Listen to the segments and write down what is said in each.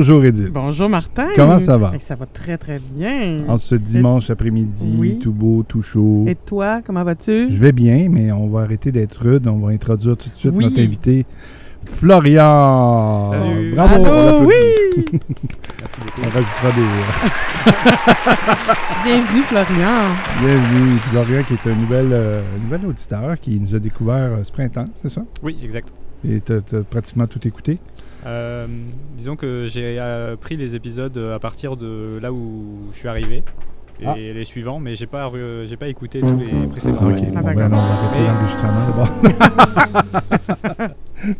Bonjour Edith. Bonjour Martin. Comment ça va? Ça va très très bien. En ce dimanche après-midi, Oui. tout beau, tout chaud. Et toi, comment vas-tu? Je vais bien, mais on va arrêter d'être rude. On va introduire tout de suite Oui. notre invité, Florian. Salut. Bravo. on Allô, oui! Merci On beaucoup. rajoutera des... Bienvenue Florian. Bienvenue. Florian qui est un nouvel, euh, nouvel auditeur qui nous a découvert euh, ce printemps, c'est ça? Oui, exact. Et tu as pratiquement tout écouté. Euh, disons que j'ai pris les épisodes à partir de là où je suis arrivé et Ah. les suivants, mais j'ai pas j'ai pas écouté tous les précédents. Ah, bon, ben non,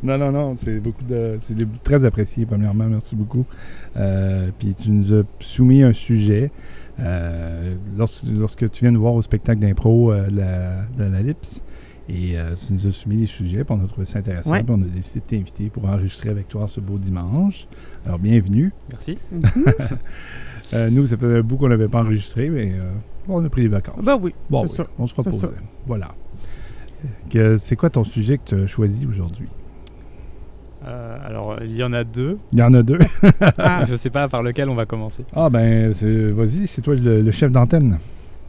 non, non, non, c'est beaucoup de, c'est très apprécié, premièrement, merci beaucoup. Euh, puis tu nous as soumis un sujet. euh, lorsque, lorsque tu viens nous voir au spectacle d'impro euh, de la, de la Lips, et euh, tu nous as soumis des sujets, puis on a trouvé ça intéressant, Ouais. puis on a décidé de t'inviter pour enregistrer avec toi ce beau dimanche. Alors, bienvenue. Merci. Euh, nous, ça fait un bout qu'on n'avait pas enregistré, mais euh, on a pris des vacances. ben oui, Bon, oui, ça. on se repose. Voilà. C'est quoi ton sujet que tu as choisi aujourd'hui? Euh, alors, il y en a deux. Il y en a deux. Ah, Je sais pas par lequel on va commencer. Ah ben, c'est- vas-y, c'est toi le, le chef d'antenne.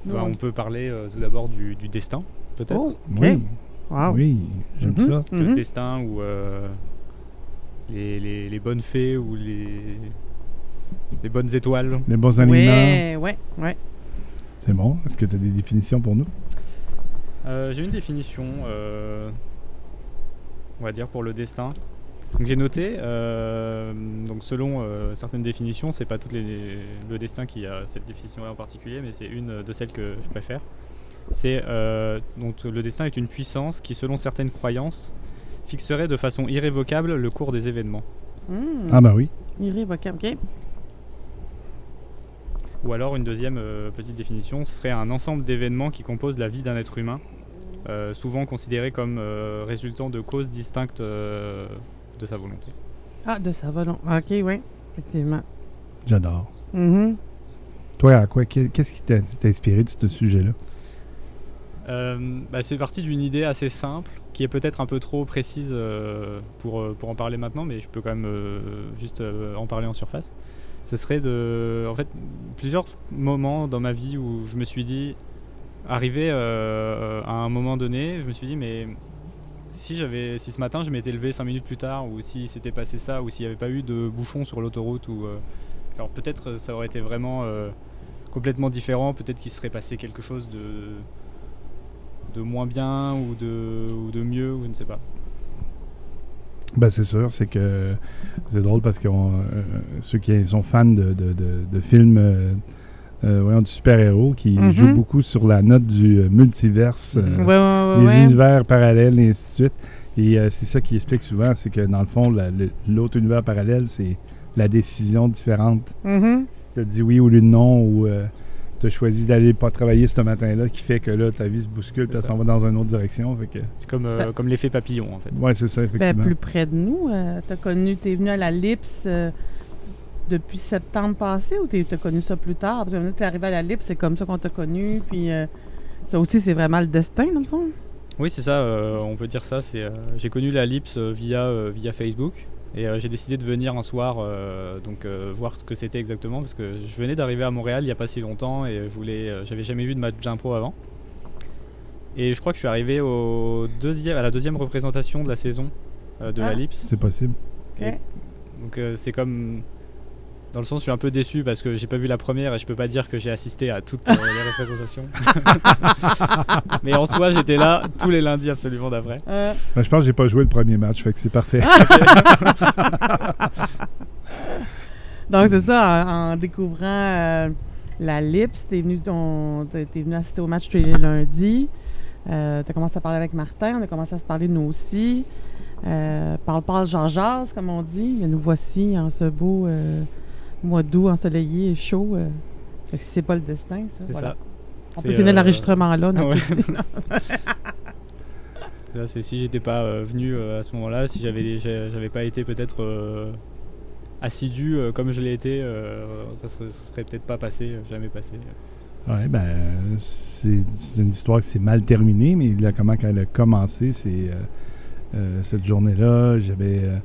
Bah, on peut parler euh, tout d'abord du, du destin, peut-être. Oh. Oui, Wow. oui, j'aime Mhm. ça. Le Mhm. destin ou euh, les, les- les bonnes fées ou les, les bonnes étoiles. Les bons aliments, Ouais, ouais, ouais. c'est bon. Est-ce que tu as des définitions pour nous? Euh, j'ai une définition, euh, on va dire, pour le destin. Donc j'ai noté, euh, donc selon euh, certaines définitions, c'est pas toutes les, le destin qui a cette définition-là en particulier, mais c'est une de celles que je préfère. C'est euh, donc le destin est une puissance qui, selon certaines croyances, fixerait de façon irrévocable le cours des événements. Hmm. Ah ben oui. Irrévocable, ok. Ou alors une deuxième euh, petite définition ce serait un ensemble d'événements qui composent la vie d'un être humain, euh, souvent considérés comme euh, résultant de causes distinctes euh, de sa volonté. Ah, de sa volonté. Ok, oui, effectivement. J'adore. Mhm. Toi, à quoi, qu'est- qu'est-ce qui t'a t'a inspiré de ce sujet-là? Euh, bah, c'est parti d'une idée assez simple, qui est peut-être un peu trop précise euh, pour, euh, pour en parler maintenant, mais je peux quand même juste en parler en surface. Ce serait de, en fait, plusieurs moments dans ma vie où je me suis dit, arrivé à un moment donné, je me suis dit, mais si j'avais, si ce matin je m'étais levé 5 minutes plus tard, ou si s'était passé ça, ou s'il n'y avait pas eu de bouchon sur l'autoroute, ou euh, genre peut-être ça aurait été vraiment complètement différent, peut-être qu'il serait passé quelque chose de de moins bien ou de, ou de mieux, ou je ne sais pas. Ben c'est sûr, c'est que c'est drôle parce que on, euh, ceux qui sont fans de, de, de- de films euh, euh, voyons, du super-héros qui Mhm. jouent beaucoup sur la note du euh, multiverse, euh, Ouais, ouais, ouais. les ouais. univers parallèles et ainsi de suite. Et euh, c'est ça qui explique souvent, c'est que dans le fond, l'autre univers parallèle, c'est la décision différente. Mhm. Si tu as dit oui ou non, ou tu as choisi d'aller pas travailler ce matin-là, qui fait que là, ta vie se bouscule, puis elle ça. s'en va dans une autre direction. Fait que, C'est comme, euh, comme l'effet papillon en fait. ouais, c'est ça, Ben, effectivement. plus près de nous, euh, t'as connu, t'es venu à la Lips euh, depuis septembre passé ou t'es- t'as connu ça plus tard? Parce que t'es arrivé à la Lips, c'est comme ça qu'on t'a connu, puis euh, ça aussi, c'est vraiment le destin, dans le fond. Oui, c'est ça, euh, on peut dire ça. C'est, euh, j'ai connu la Lips via, euh, via Facebook et euh, j'ai décidé de venir un soir euh, donc euh, voir ce que c'était exactement parce que je venais d'arriver à Montréal il n'y a pas si longtemps et je voulais, euh, j'avais jamais vu de match d'impro avant. Et je crois que je suis arrivé au deuxième, à la deuxième représentation de la saison euh, de Ah. la Lips. C'est possible. Ok. Et donc euh, c'est comme dans le sens je suis un peu déçu parce que j'ai pas vu la première et je peux pas dire que j'ai assisté à toutes euh, les représentations. Mais en soi j'étais là tous les lundis absolument d'après. Euh, Ben, je pense que j'ai pas joué le premier match, fait que c'est parfait. donc, c'est ça, en, en découvrant euh, la Lips, t'es venu, ton- t'es t'es venu assister au match tous les lundis. Euh, t'as commencé à parler avec Martin, on a commencé à se parler nous aussi. Euh, parle, parle, j'en jase, comme on dit. Mais nous voici en ce beau euh, mois d'août ensoleillé et chaud. euh. C'est pas le destin, ça. C'est voilà. ça. On peut finir euh, l'enregistrement là. ah ouais. C'est si j'étais pas euh, venu euh, à ce moment-là, si j'avais j'avais pas été peut-être euh, assidu euh, comme je l'ai été, euh, ça serait, ça serait peut-être pas passé, jamais passé. Ouais, ben, c'est une histoire qui s'est mal terminée, mais là, comment quand elle a commencé, c'est euh, euh, cette journée-là, j'avais euh,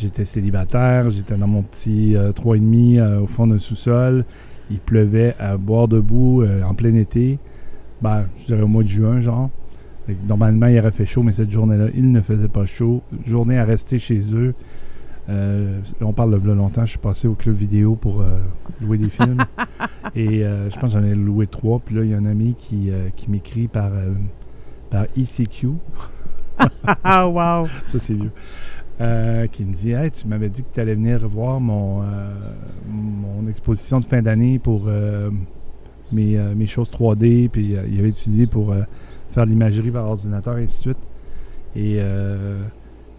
J'étais célibataire, j'étais dans mon petit 3,5 au fond d'un sous-sol. Il pleuvait à boire debout en plein été. Ben, je dirais au mois de juin, genre. Normalement, il aurait fait chaud, mais cette journée-là, il ne faisait pas chaud. Journée à rester chez eux. Euh, on parle de longtemps. Je suis passé au club vidéo pour euh, louer des films. Et euh, je pense que j'en ai loué trois. Puis là, il y a un ami qui, qui m'écrit par, par ECQ. Ah, wow! Ça, c'est vieux. Qui me dit Hey, tu m'avais dit que tu allais venir voir mon, mon exposition de fin d'année pour mes, mes, choses 3D. Puis il avait étudié pour faire de l'imagerie par ordinateur et ainsi de suite. Et euh,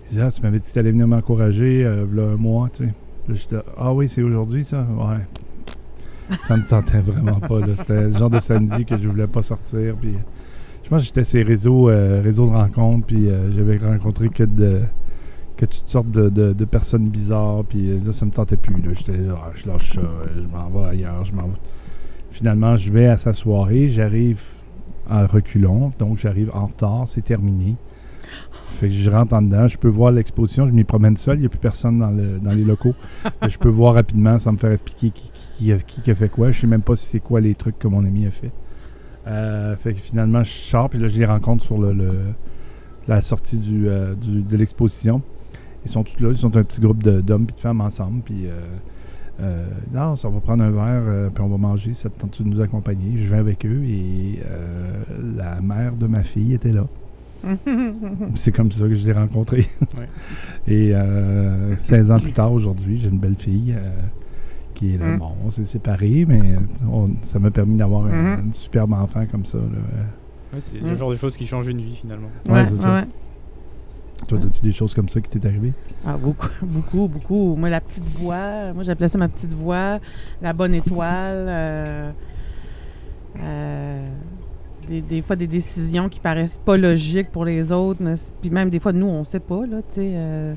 il disait, ah, tu m'avais dit que tu allais venir m'encourager euh, là, un mois, tu sais. Là, j'étais, ah oui, c'est aujourd'hui ça? Ouais. Ça me tentait vraiment pas. C'était le genre de samedi que je voulais pas sortir. Puis, je pense que j'étais ces réseaux, euh, réseaux de rencontres, puis euh, j'avais rencontré que de que toutes sortes de, de, personnes bizarres, puis là, ça me tentait plus. J'étais là, ah, je lâche ça, je m'en vais ailleurs, je m'en vais. Finalement, je vais à sa soirée, j'arrive en reculons. Donc, j'arrive en retard, c'est terminé. Fait que je rentre en dedans, je peux voir l'exposition, je m'y promène seul, il n'y a plus personne dans, les locaux. je peux voir rapidement sans me faire expliquer qui, qui, a fait quoi. Je sais même pas si c'est quoi les trucs que mon ami a fait. Euh, fait que finalement, je sors, puis là, je les rencontre sur le, la sortie euh, du, de l'exposition. Ils sont tous là, ils sont un petit groupe d'hommes et de femmes ensemble, puis... Euh, euh, non, ça va prendre un verre, euh, puis on va manger, ça te tente de nous accompagner. Je vais avec eux et euh, la mère de ma fille était là. c'est comme ça que je l'ai rencontrée. et 16 ans plus tard, aujourd'hui, j'ai une belle fille qui est là. Mm. Bon, on s'est séparés, mais ça m'a permis d'avoir un, mm-hmm. superbe enfant comme ça. c'est le genre de choses qui changent une vie finalement. Ouais, c'est ça. Toi, as-tu des choses comme ça qui t'est arrivé? Ah, beaucoup, beaucoup, beaucoup. Moi, la petite voix, moi, j'appelais ça ma petite voix, la bonne étoile. Euh, euh, des, fois, des décisions qui paraissent pas logiques pour les autres, mais puis même des fois, nous, on sait pas, là, tu sais. Euh,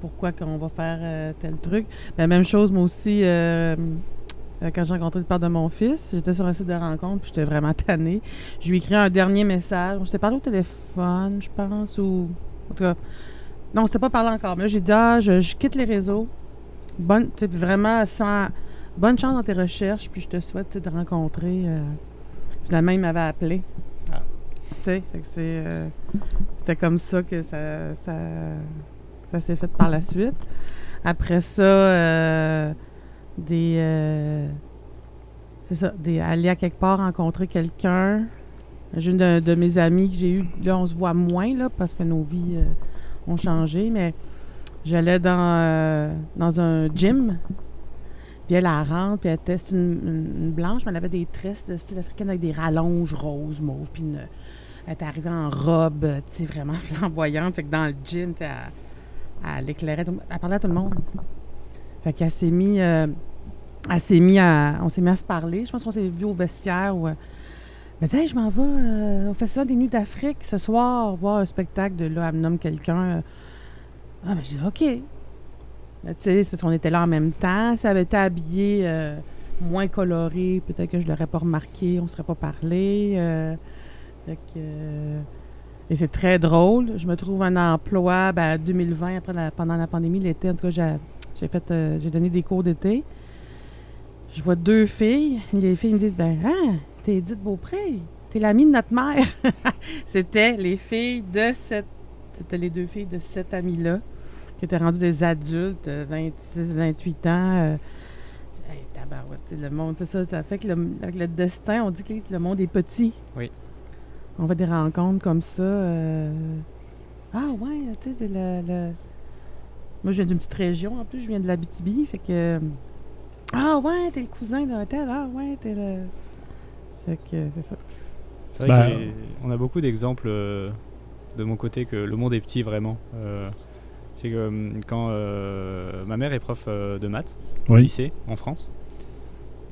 pourquoi qu'on va faire tel truc. la même chose, moi aussi, quand j'ai rencontré le père de mon fils, j'étais sur un site de rencontre, puis j'étais vraiment tannée. Je lui ai écrit un dernier message. On s'était parlé au téléphone, je pense, ou. En tout cas. Non, on s'était pas parlé encore. Mais là, j'ai dit, ah, je, quitte les réseaux. Bonne, vraiment, sans. Bonne chance dans tes recherches, puis je te souhaite de rencontrer. Euh... Finalement, il m'avait appelé. Ah. Tu sais, euh, c'était comme ça que ça, ça, ça s'est fait par la suite. Après ça, euh, des. Euh, c'est ça, des, aller à quelque part rencontrer quelqu'un. J'ai une de, mes amis que j'ai eu, là, on se voit moins, là, parce que nos vies euh, ont changé, mais j'allais dans, euh, dans un gym, puis elle, elle rentre, puis elle teste une, blanche, mais elle avait des tresses de style africain avec des rallonges roses, mauves, puis elle est arrivée en robe, tu sais, vraiment flamboyante, fait que dans le gym, elle, elle éclairait, elle parlait à tout le monde. Fait qu'elle s'est mis on s'est mis à se parler. Je pense qu'on s'est vu au vestiaire. Où, elle dit, je m'en vais euh, au Festival des Nuits d'Afrique ce soir, voir un spectacle de là, elle me nomme quelqu'un. Ah, ben, je dis, OK. sais, c'est parce qu'on était là en même temps. Elle avait été habillée euh, moins colorée, peut-être que je l'aurais pas remarqué, on ne serait pas parlé. Euh, et c'est très drôle. Je me trouve un emploi ben, 2020, après pendant la pandémie, l'été. En tout cas, j'ai, fait, j'ai donné des cours d'été je vois deux filles. Les filles me disent Ben, ah, t'es Edith Beaupré, t'es l'amie de notre mère. C'était les filles de cette. C'était les deux filles de cette amie-là, qui étaient rendues des adultes, 26, 28 ans. Euh, le monde, c'est ça, ça fait que le, avec le destin, on dit que le monde est petit. Oui. On va des rencontres comme ça. Euh, ah ouais, tu sais, le, moi je viens d'une petite région en plus, je viens de la BTB, fait que ah ouais, t'es le cousin d'un tel. Ah ouais, t'es le. Fait que c'est ça. C'est vrai ben, qu'on a beaucoup d'exemples euh, de mon côté que le monde est petit vraiment. Euh, c'est que hum, quand euh, ma mère est prof de maths au lycée en France,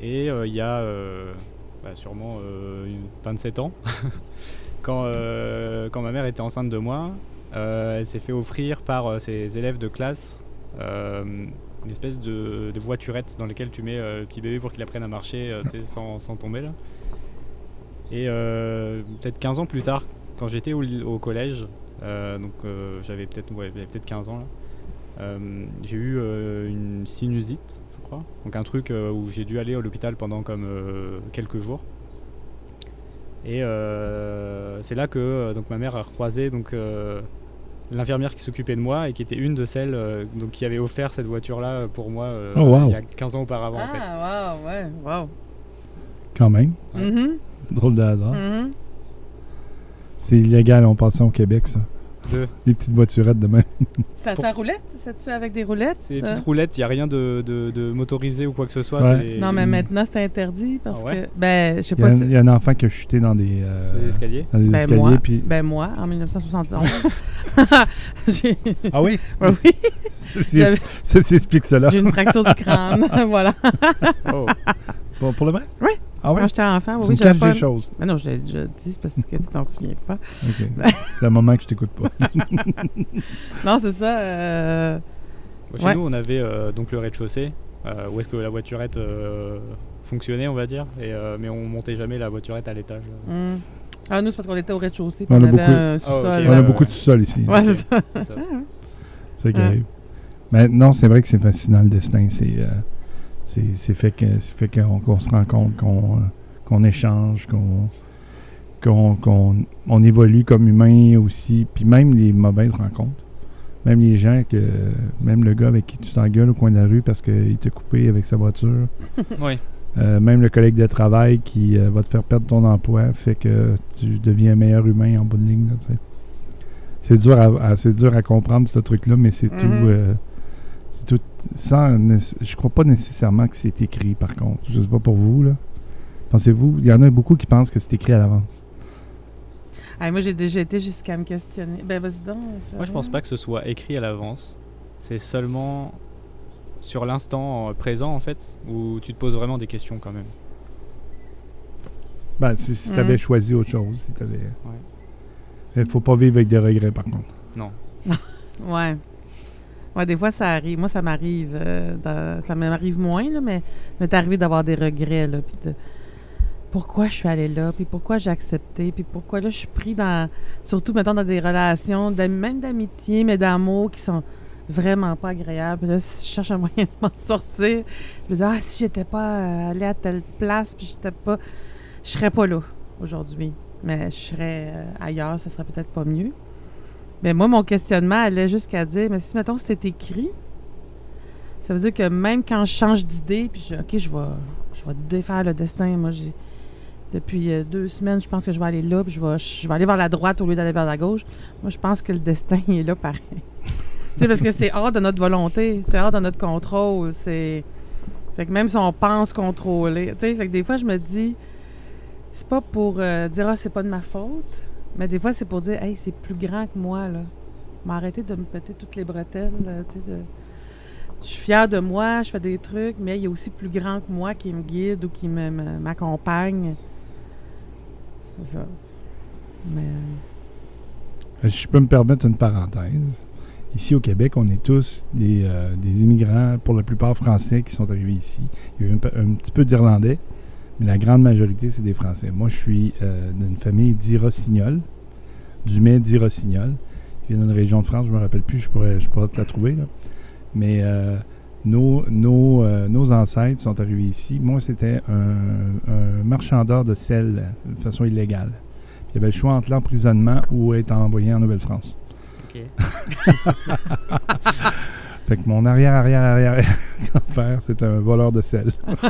et il y a bah, sûrement 27 ans, quand, quand ma mère était enceinte de moi, elle s'est fait offrir par ses élèves de classe une espèce de, voiturette dans laquelle tu mets euh, le petit bébé pour qu'il apprenne à marcher euh, sans, sans, tomber là. Et euh, peut-être 15 ans plus tard, quand j'étais au, collège, donc j'avais peut-être ouais, peut 15 ans j'ai eu une sinusite, je crois. Donc un truc où j'ai dû aller à l'hôpital pendant comme quelques jours. Et c'est là que donc ma mère a recroisé donc l'infirmière qui s'occupait de moi et qui était une de celles euh, donc qui avait offert cette voiture là pour moi euh, Oh, wow. il y a 15 ans auparavant en fait. Ah, wow, ouais, wow. Quand même. Ouais. Mhm, Drôle de hasard. mhm. C'est illégal en passant au Québec, ça. De- Des petites voiturettes de même. Ça, Pour- ça roulette? C'est-tu avec des roulettes? C'est des petites roulettes, il n'y a rien de, de- de motorisé ou quoi que ce soit. Ouais. c'est les- Non, mais Mm. maintenant, c'est interdit parce Ah ouais? que. Ben, je sais Il y, a pas il y a un enfant qui a chuté dans des, euh, escaliers? dans des Ben, escaliers. moi, Puis... ben moi, en 1971. j'ai Ah oui? ben oui, ça, ça explique cela. j'ai une fracture du crâne. voilà. Oh. Pour, pour le vrai? Oui. Ah oui? Quand j'étais enfant, tu oui, j'avais caches pas. des choses. Mais non, je l'ai déjà dit, c'est parce que tu t'en souviens pas. OK. c'est un moment que je t'écoute pas. Non, c'est ça. euh, Chez Ouais. nous, on avait euh, donc le rez-de-chaussée, euh, où est-ce que la voiturette euh, fonctionnait, on va dire, et, euh, mais on montait jamais la voiturette à l'étage. hum. Ah, nous, c'est parce qu'on était au rez-de-chaussée. puis On On, a avait beaucoup- un sous-sol. Ah, On a ouais, beaucoup ouais. de sous-sol ici. Ouais, c'est ça. C'est ça. C'est qui Ouais. arrive. Mais non, c'est vrai que c'est fascinant le destin. C'est euh, c'est- fait que c'est fait qu'on qu'on se rend compte qu'on euh, qu'on échange, qu'on qu'on on évolue comme humain aussi. Puis même les mauvaises rencontres. Même les gens que. Même le gars avec qui tu t'engueules au coin de la rue parce qu'il t'a coupé avec sa voiture. Oui. Euh, même le collègue de travail qui euh, va te faire perdre ton emploi fait que tu deviens un meilleur humain en bout de ligne. C'est dur, à, à- c'est dur à comprendre ce truc-là, mais c'est Mhm. tout. euh, tout sans, je crois pas nécessairement que c'est écrit, par contre. Je sais pas pour vous. là. Pensez-vous Il y en a beaucoup qui pensent que c'est écrit à l'avance. Ah, moi, j'ai déjà été jusqu'à me questionner. Ben, vas-y donc. Moi, je pense pas que ce soit écrit à l'avance. C'est seulement sur l'instant euh, présent, en fait, où tu te poses vraiment des questions quand même. Ben, si, si tu avais Mhm. choisi autre chose, si t'avais. Il faut pas vivre avec des regrets, par contre. Non. Ouais. Ouais, des fois, ça arrive. Moi, ça m'arrive. euh, Ça m'arrive moins, là, mais m'est arrivé d'avoir des regrets, là. De pourquoi je suis allée là, puis pourquoi j'ai accepté, puis pourquoi là, je suis pris dans. Surtout, mettons, dans des relations, même d'amitié, mais d'amour qui sont vraiment pas agréables. Là, je cherche un moyen de m'en sortir, je me dis, ah, si j'étais pas euh, allée à telle place, puis j'étais pas. Je serais pas là aujourd'hui. Mais je serais euh, ailleurs, ça serait peut-être pas mieux. Mais moi, mon questionnement allait jusqu'à dire, mais si, mettons, c'est écrit, ça veut dire que même quand je change d'idée, puis je, OK, je vais, je vais défaire le destin. Moi, j'ai depuis euh, deux semaines, je pense que je vais aller là, puis je vais, je vais aller vers la droite au lieu d'aller vers la gauche. Moi, je pense que le destin est là pareil. c'est parce que c'est hors de notre volonté, c'est hors de notre contrôle. C'est fait que même si on pense contrôler, tu sais, fait que des fois, je me dis, c'est pas pour euh, dire ah c'est pas de ma faute, mais des fois c'est pour dire hey c'est plus grand que moi là. M'arrêter de me péter toutes les bretelles, tu sais de je suis fière de moi, je fais des trucs, mais il y a aussi plus grand que moi qui me guide ou qui m'accompagne. C'est ça. Mais Euh, Si je peux me permettre une parenthèse. Ici au Québec, on est tous des, euh, des immigrants, pour la plupart français, qui sont arrivés ici. Il y a eu un petit peu d'Irlandais, mais la grande majorité, c'est des Français. Moi, je suis euh, d'une famille d'Irossignols, du mets d'Irossignols. Il vient d'une région de France, je me rappelle plus, je pourrais, je pourrais te la trouver. Là. Mais euh, nos, nos, euh, nos ancêtres sont arrivés ici. Moi, c'était un, un marchand d'or de sel de façon illégale. Il y avait le choix entre l'emprisonnement ou être envoyé en Nouvelle-France. Ok. Fait que mon arrière, arrière, arrière grand-père, c'était un voleur de sel.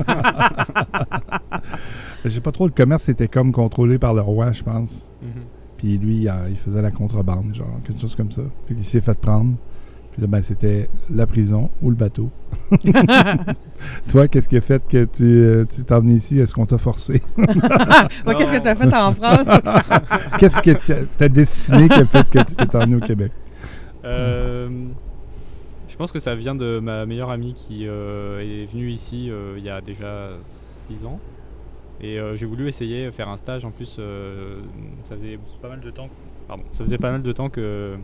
Je sais pas trop, le commerce c'était comme contrôlé par le roi, je pense. Mhm. Puis lui, il faisait la contrebande, genre, quelque chose comme ça. Fait qu'il s'est fait prendre. Puis là, ben, c'était la prison ou le bateau. Toi, qu'est-ce qui a fait que tu euh, tu t'es emmené ici? Est-ce qu'on t'a forcé? Qu'est-ce que tu as fait en France? qu'est-ce que ta, ta destinée qui a fait que tu t'es emmené au Québec? Euh, je pense que ça vient de ma meilleure amie qui euh, est venue ici euh, il y a déjà 6 ans. Et euh, j'ai voulu essayer faire un stage. En plus, euh, ça faisait pas mal de temps. Pardon, ça faisait pas mal de temps que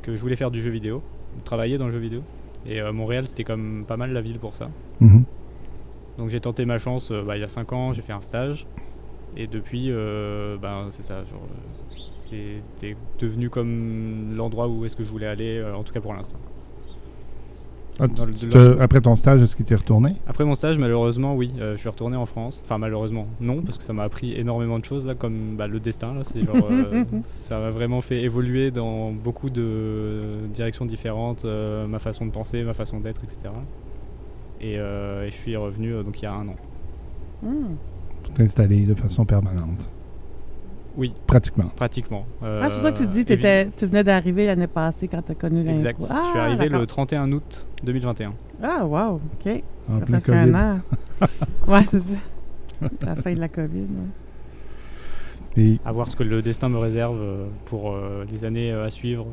que je voulais faire du jeu vidéo, travailler dans le jeu vidéo. Et euh, Montréal, c'était comme pas mal la ville pour ça. Mhm. Donc j'ai tenté ma chance euh, bah, il y a 5 ans, j'ai fait un stage. Et depuis, euh, ben, c'est ça, genre, c'est- c'était devenu comme l'endroit où est-ce que je voulais aller, en tout cas pour l'instant. Ah, après ton stage, est-ce qu'il t'est retourné? Après mon stage, malheureusement, oui, euh, je suis retourné en France. Enfin, malheureusement, non, parce que ça m'a appris énormément de choses, là, comme bah, le destin. Là, c'est genre, euh, ça m'a vraiment fait évoluer dans beaucoup de directions différentes, euh, ma façon de penser, ma façon d'être, etc. Et, euh, et je suis revenu euh, donc il y a un an. Hmm. Pour t'installer de façon permanente. Oui, Pratiquement. pratiquement. Ah, c'est pour ça que tu dis que Euh, t'étais- tu venais d'arriver l'année passée quand tu as connu l'impro. Exact. Ah, je suis arrivé le d'accord. 31 aut 2021. Ah, wow, OK. Ça fait presque COVID. un an. ouais, c'est ça. La fin de la COVID. ouais. Et À voir ce que le destin me réserve euh, pour euh, les années à suivre.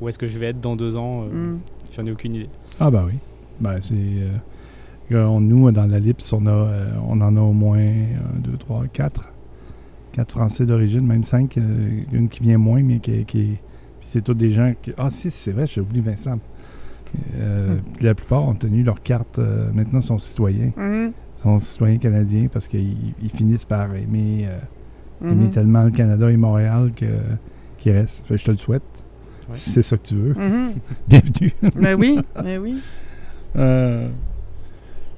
Où est-ce que je vais être dans deux ans Hmm. J'en ai aucune idée. Ah ben oui. Ben c'est. euh, nous, dans la LIPS, on, a, euh, on en a au moins un, deux, trois, quatre. Quatre Français d'origine, même cinq. euh, une qui vient moins, mais qui, qui puis c'est tous des gens qui. Ah si, c'est vrai, j'ai oublié Vincent. Euh, Hmm. La plupart ont tenu leur carte, euh, maintenant sont citoyens. Mhm. sont citoyens canadiens parce qu'ils ils finissent par aimer, euh, aimer Mhm. tellement le Canada et Montréal qu'ils restent. Fait je te le souhaite. Ouais. Si c'est ça que tu veux. Mhm. Bienvenue. Ben oui, ben oui. Euh,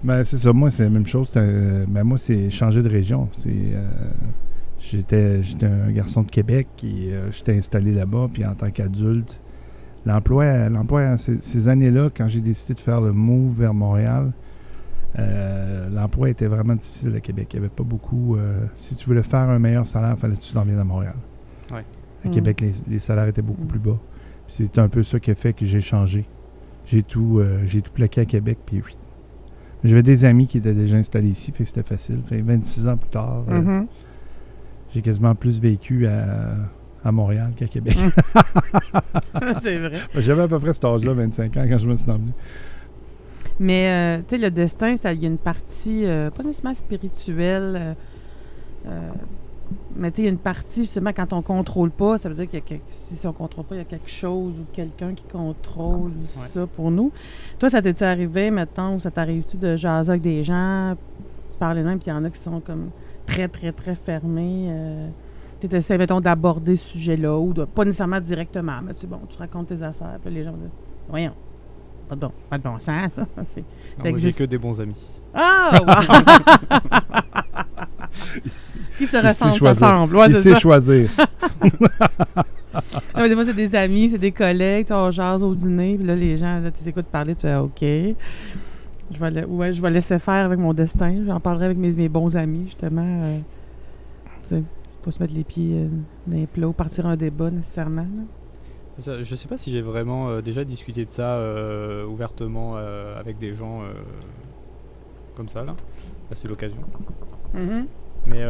ben, c'est ça. Moi, c'est la même chose. Ben, moi, c'est changer de région. C'est, j'étais, j'étais un garçon de Québec et euh, j'étais installé là-bas. Puis en tant qu'adulte, l'emploi, l'emploi ces, ces années-là, quand j'ai décidé de faire le move vers Montréal, euh, l'emploi était vraiment difficile à Québec. Il n'y avait pas beaucoup. euh, si tu voulais faire un meilleur salaire, il fallait que tu t'en viennes à Montréal. Ouais. À. Québec, les, les salaires étaient beaucoup plus bas. Puis C'est un peu ça qui a fait que j'ai changé. J'ai tout, euh, j'ai tout plaqué à Québec, puis oui. J'avais des amis qui étaient déjà installés ici, fait que c'était facile. Fait que 26 ans plus tard, euh, Mhm. J'ai quasiment plus vécu à, à Montréal qu'à Québec. c'est vrai. J'avais à peu près cet âge-là, 25 ans, quand je me suis emmené. Mais, euh, tu sais, le destin, ça, il y a une partie, euh, pas nécessairement spirituelle, euh, mais tu sais, il y a une partie, justement, quand on contrôle pas, ça veut dire que si on contrôle pas, il y a quelque chose ou quelqu'un qui contrôle Ouais. ça pour nous. Toi, ça t'est-tu arrivé, maintenant, ou ça t'arrive-tu de jaser avec des gens, parler même, puis il y en a qui sont comme très, très, très fermés. Euh, tu essaies, mettons, d'aborder ce sujet-là, ou de, pas nécessairement directement, mais tu bon, tu racontes tes affaires, puis les gens dire, voyons, pas de bon, pas de bon sens, ça. C'est- Non, moi, j'ai que des bons amis. Ah, wow! Qui se ressemblent, s'assemblent. Ouais, c'est ça. choisir. Non, mais des fois, c'est des amis, c'est des collègues, on jase au dîner, puis là, les gens, là, tu écoutes parler, tu fais OK. Je vais, la- ouais, je vais laisser faire avec mon destin. J'en parlerai avec mes, mes bons amis, justement. Euh, pas se mettre les pieds euh, dans les plats ou partir un débat nécessairement. Ça, je sais pas si j'ai vraiment euh, déjà discuté de ça euh, ouvertement euh, avec des gens comme ça là. Là, c'est l'occasion. Mhm. Mais,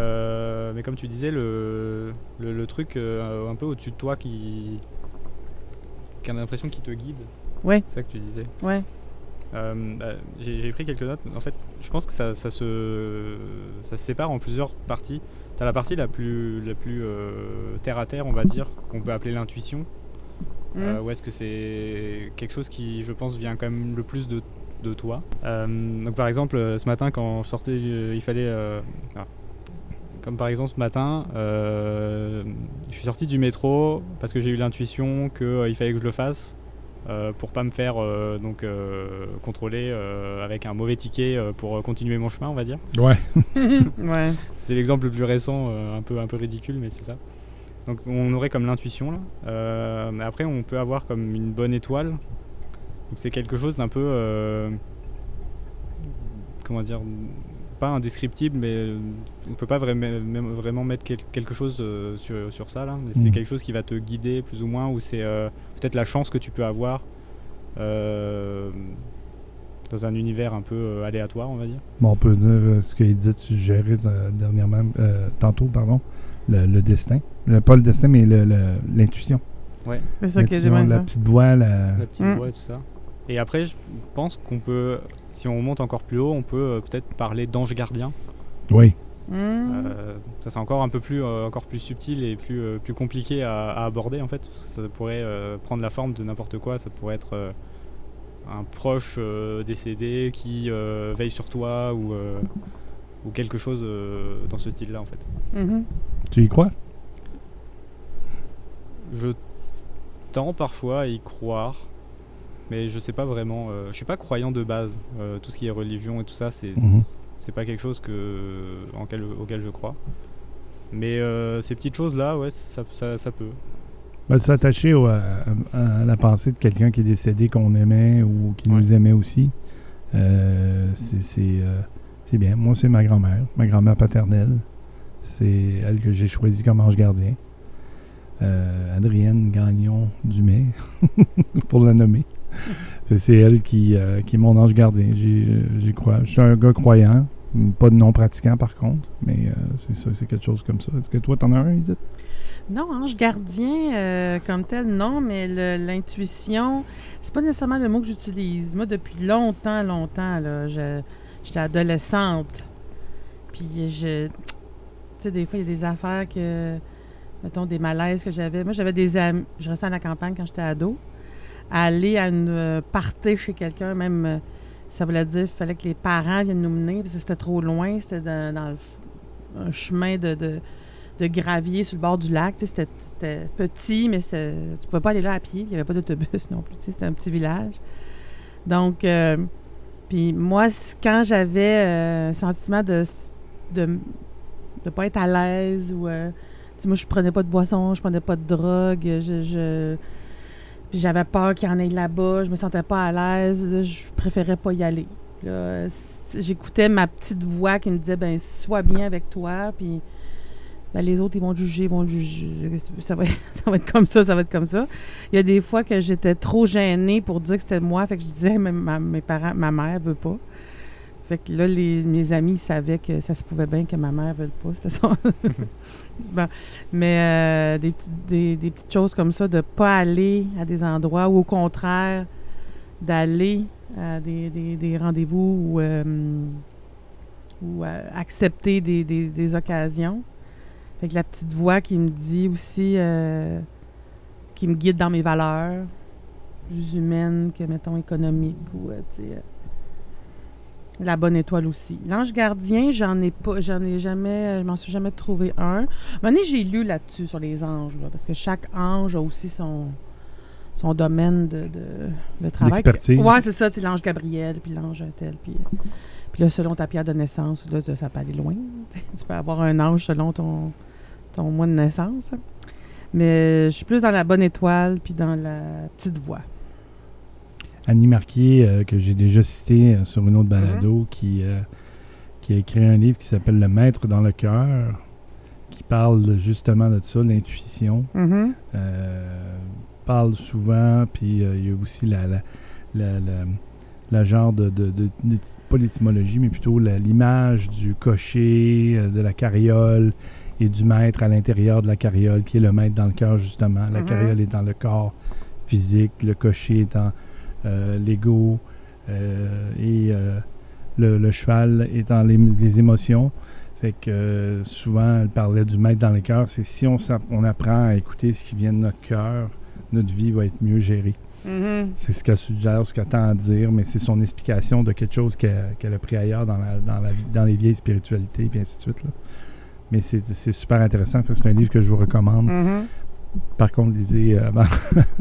mais comme tu disais, le, le, le truc un peu au-dessus de toi qui, qui a l'impression qu'il te guide. Ouais. C'est ça que tu disais. Ouais. Euh, bah, j'ai pris quelques notes. En fait, je pense que ça, ça se, ça se sépare en plusieurs parties. Tu as la partie la plus, la plus euh, terre à terre, on va dire, qu'on peut appeler l'intuition. Euh, ou est-ce que c'est quelque chose qui, je pense, vient quand même le plus de, de toi Euh, Donc, par exemple, euh, ce matin, quand je sortais, euh, il fallait. euh, ah. Comme par exemple, ce matin, euh, je suis sorti du métro parce que j'ai eu l'intuition qu'il fallait que je le fasse euh, pour pas me faire euh, donc euh, contrôler euh, avec un mauvais ticket euh, pour continuer mon chemin, on va dire. Ouais. ouais. C'est l'exemple le plus récent, euh, un, peu, un peu ridicule, mais c'est ça. Donc on aurait comme l'intuition là. Euh, mais après on peut avoir comme une bonne étoile. Donc c'est quelque chose d'un peu... euh, comment dire Pas indescriptible, mais euh, on peut pas vraiment, même- vraiment mettre quel- quelque chose euh, sur, sur ça là. Mais c'est Mhm. quelque chose qui va te guider plus ou moins, ou c'est euh, peut-être la chance que tu peux avoir euh, dans un univers un peu euh, aléatoire, on va dire. Bon, on peut dire euh, ce qu'il disait, tu gérais euh, dernièrement, euh, tantôt, pardon, le, le destin. Le- pas le destin, mais le- le- l'intuition. C'est ça qui est L'intuition, la ça. petite voix, la... la petite Mm. voix et tout ça. Et après, je pense qu'on peut, si on monte encore plus haut, on peut euh, peut-être parler d'ange gardien. Oui. Mhm. Euh, ça, c'est encore un peu plus, euh, encore plus subtil et plus, euh, plus compliqué à, à aborder en fait. Parce que ça pourrait euh, prendre la forme de n'importe quoi. Ça pourrait être euh, un proche euh, décédé qui euh, veille sur toi ou, euh, ou quelque chose euh, dans ce style-là en fait. Mhm. Tu y crois? Je tends parfois à y croire. Mais je sais pas vraiment. euh, je suis pas croyant de base. Euh, tout ce qui est religion et tout ça, c'est c'est pas quelque chose que, en quel- auquel je crois. Mais euh, ces petites choses-là, ouais, ça, ça, ça peut. Ben, S'attacher à, à la pensée de quelqu'un qui est décédé qu'on aimait ou qui Ouais. nous aimait aussi, euh, c'est bien. Moi, c'est ma grand-mère, ma grand-mère paternelle. C'est elle que j'ai choisie comme ange gardien. Euh, Adrienne Gagnon Dumais, pour la nommer. C'est elle qui, euh, qui est mon ange gardien. J'y j'y crois. Je suis un gars croyant, pas de non pratiquant par contre, mais euh, c'est ça, c'est quelque chose comme ça. Est-ce que toi, t'en as un, Edith? Non, ange gardien euh, comme tel, non, mais l'intuition, c'est pas nécessairement le mot que j'utilise. Moi, depuis longtemps, longtemps, là, j'étais adolescente. Puis je. Tu sais, des fois, il y a des affaires que. Mettons, des malaises que j'avais. Moi, j'avais des amis. Je restais à la campagne quand j'étais ado. Aller à une euh, party chez quelqu'un, même. euh, ça voulait dire qu'il fallait que les parents viennent nous mener, parce que c'était trop loin. C'était dans, dans le- un chemin de- de de gravier sur le bord du lac. C'était petit, mais tu pouvais pas aller là à pied. Il n'y avait pas d'autobus non plus. C'était un petit village. Donc, euh, puis moi, quand j'avais euh, un sentiment de de de pas être à l'aise ou euh, moi je prenais pas de boisson, je prenais pas de drogue, je, je j'avais peur qu'il y en ait là-bas, je me sentais pas à l'aise, je préférais pas y aller. J'écoutais ma petite voix qui me disait ben sois bien avec toi puis ben, les autres, ils vont juger, ils vont juger. Ça va, ça va être comme ça, ça va être comme ça. Il y a des fois que j'étais trop gênée pour dire que c'était moi, fait que je disais, mais ma, mes parents, ma mère veut pas. Fait que là, les, mes amis savaient que ça se pouvait bien que ma mère veuille pas. C'était ça. Bon. Mais euh, des, des, des petites choses comme ça, de pas aller à des endroits ou au contraire, d'aller à des, des- des rendez-vous ou, euh, ou euh, accepter des, occasions. Fait que la petite voix qui me dit aussi, euh, qui me guide dans mes valeurs, plus humaines que, mettons, économiques ou, euh, tu sais, euh, la bonne étoile aussi. L'ange gardien, j'en ai pas, j'en ai jamais, je m'en suis jamais trouvé un. Donné, j'ai lu là-dessus sur les anges, là, parce que chaque ange a aussi son, son domaine de, de, de travail. D'expertise. Ouais, c'est ça, sais, l'ange Gabriel, puis l'ange tel, puis, puis là, selon ta pierre de naissance, là, ça peut aller loin. tu peux avoir un ange selon ton, ton mois de naissance. Mais je suis plus dans la bonne étoile, puis dans la petite voix. Annie Marquier, euh, que j'ai déjà cité euh, sur une autre balado, qui, euh, qui a écrit un livre qui s'appelle Le Maître dans le cœur, qui parle justement de ça, l'intuition. Mhm. Parle souvent, puis il y a aussi la, la, la, la- la genre de, de, de- de- pas l'étymologie, mais plutôt l'image du cocher, de la carriole et du maître à l'intérieur de la carriole, qui est le maître dans le cœur, justement. La Mhm. carriole est dans le corps physique, le cocher est dans l'ego, euh, et euh, le, le cheval dans les, les émotions. Fait que euh, souvent, elle parlait du maître dans le cœur. C'est si on, on apprend à écouter ce qui vient de notre cœur, notre vie va être mieux gérée. Mhm. C'est ce qu'elle suggère, ce qu'elle tend à dire, mais c'est son explication de quelque chose qu'elle a pris ailleurs dans, la, dans, la dans les vieilles spiritualités, puis ainsi de suite. là. Mais c'est super intéressant. C'est un livre que je vous recommande. Mhm. Par contre, lisez euh, avant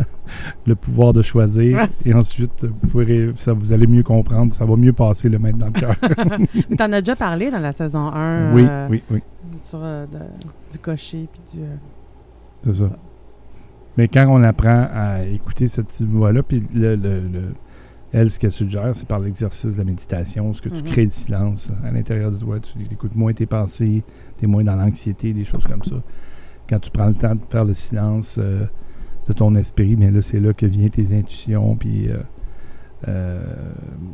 Le pouvoir de choisir. et ensuite, vous, pourrez, ça, vous allez mieux comprendre. Ça va mieux passer le maître dans le cœur. Mais t'en as déjà parlé dans la saison 1 oui, euh, oui, oui. sur euh, de- du cocher puis du. C'est ça. Mais quand on apprend à écouter cette voix-là, puis le, le- le- elle, ce qu'elle suggère, c'est par l'exercice de la méditation, ce que tu Mhm. crées le silence à l'intérieur de toi. Tu écoutes moins tes pensées, tu es moins dans l'anxiété, des choses comme ça. Quand tu prends le temps de faire le silence euh, de ton esprit, mais là, c'est là que viennent tes intuitions. Puis, euh, euh,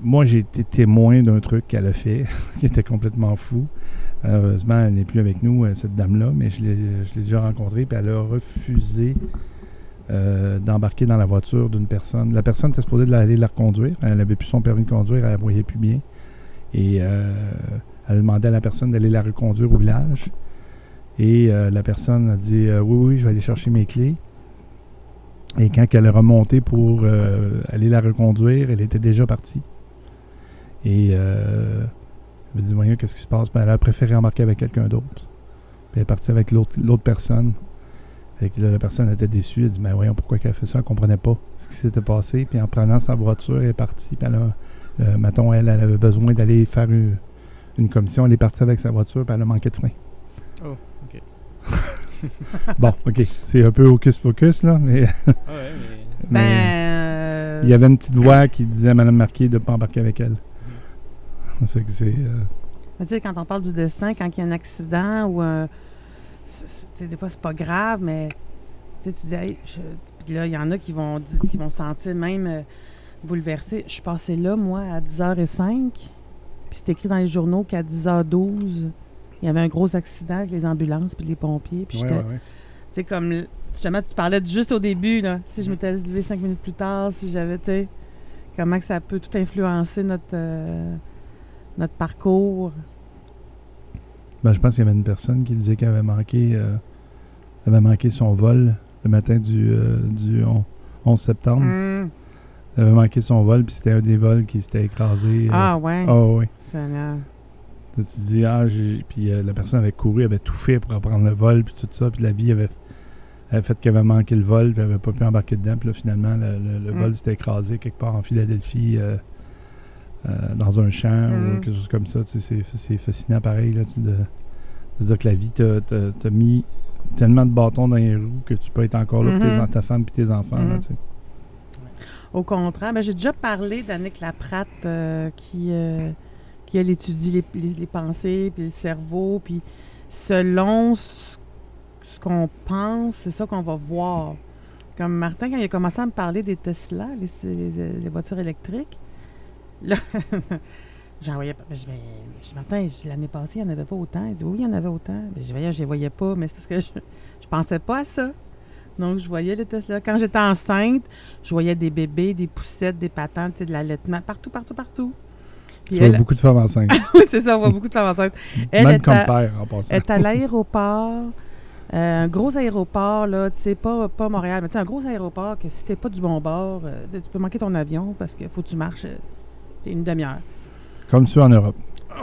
moi, j'ai été témoin d'un truc qu'elle a fait qui était complètement fou. Malheureusement, elle n'est plus avec nous, cette dame-là, mais je l'ai déjà rencontrée, puis elle a refusé d'embarquer dans la voiture d'une personne. La personne était supposée aller la reconduire. Elle n'avait plus son permis de conduire, elle ne voyait plus bien. Et elle demandait à la personne d'aller la reconduire au village. Et euh, la personne a dit euh, Oui, oui, je vais aller chercher mes clés. Et quand elle est remontée pour euh, aller la reconduire, elle était déjà partie. Et elle m'a dit Voyons, qu'est-ce qui se passe? Ben, Elle a préféré embarquer avec quelqu'un d'autre. Elle est partie avec l'autre personne. La personne était déçue. Elle dit Mais voyons, pourquoi qu'elle a fait ça? Elle comprenait pas ce qui s'était passé. Puis en prenant sa voiture, elle est partie. Puis elle a, elle, elle avait besoin d'aller faire une, commission. Elle est partie avec sa voiture, puis elle a manqué de frein. Oh. Bon, OK. C'est un peu hocus-pocus, là, mais, Ah ouais, mais. Ben. mais euh, il y avait une petite voix qui disait à Mme Marquis de ne pas embarquer avec elle. fait que c'est... euh, Mais tu sais, quand on parle du destin, quand il y a un accident ou un. tu sais, des fois, c'est pas grave, mais tu sais, tu dis, hey, je- puis là, il y en a qui vont, qui vont se sentir même euh, bouleversés. Je suis passée là, moi, à 10h05, puis c'est écrit dans les journaux qu'à 10h12, il y avait un gros accident avec les ambulances puis les pompiers. Puis ouais, j'étais, ouais, ouais. tu sais, comme, justement, tu parlais juste au début, là, si je m'étais levé cinq minutes plus tard, si j'avais, tu comment que ça peut tout influencer notre, euh, notre parcours. Ben, je pense qu'il y avait une personne qui disait qu'elle avait manqué, euh, avait manqué son vol le matin du, euh, du on- 11 septembre. Hum. Elle avait manqué son vol, puis c'était un des vols qui s'était écrasé. Ah ouais. Ah oui. Tu te dis, ah, puis euh, la personne avait couru, avait tout fait pour reprendre le vol, puis tout ça, puis la vie avait, avait fait qu'elle avait manqué le vol, puis elle avait pas pu embarquer dedans, puis là, finalement, le, le- le Mm. vol s'était écrasé quelque part en Philadelphie, euh, euh, dans un champ, Mm. ou quelque chose comme ça. Tu sais, C'est fascinant pareil, là, tu de, de dire que la vie t'a mis tellement de bâtons dans les roues que tu peux être encore là pour tes Mhm. en- ta femme et tes enfants. là, Mhm. tu sais. Au contraire, ben, j'ai déjà parlé d'Annick Laprate euh, qui, euh, elle étudie les, pensées puis le cerveau. Puis selon ce, qu'on pense, c'est ça qu'on va voir. Comme Martin, quand il a commencé à me parler des Tesla, les, voitures électriques, là, j'en voyais pas. Je, Martin, l'année passée, il n'y en avait pas autant. Il dit oui, il y en avait autant. Je voyais, je les voyais pas, mais c'est parce que je, je pensais pas à ça. Donc, je voyais les Tesla. Quand j'étais enceinte, je voyais des bébés, des poussettes, des patentes, de l'allaitement, partout, partout, partout. Puis Tu vois beaucoup de femmes enceintes. oui, c'est ça, on voit beaucoup de femmes enceintes. Elle Même est comme à- père, en passant. Elle est à l'aéroport, euh, un gros aéroport, là, tu sais, pas, pas Montréal, mais tu sais, un gros aéroport que si t'es pas du bon bord, euh, tu peux manquer ton avion parce qu'il faut que tu marches euh, une demi-heure. Comme ceux en Europe.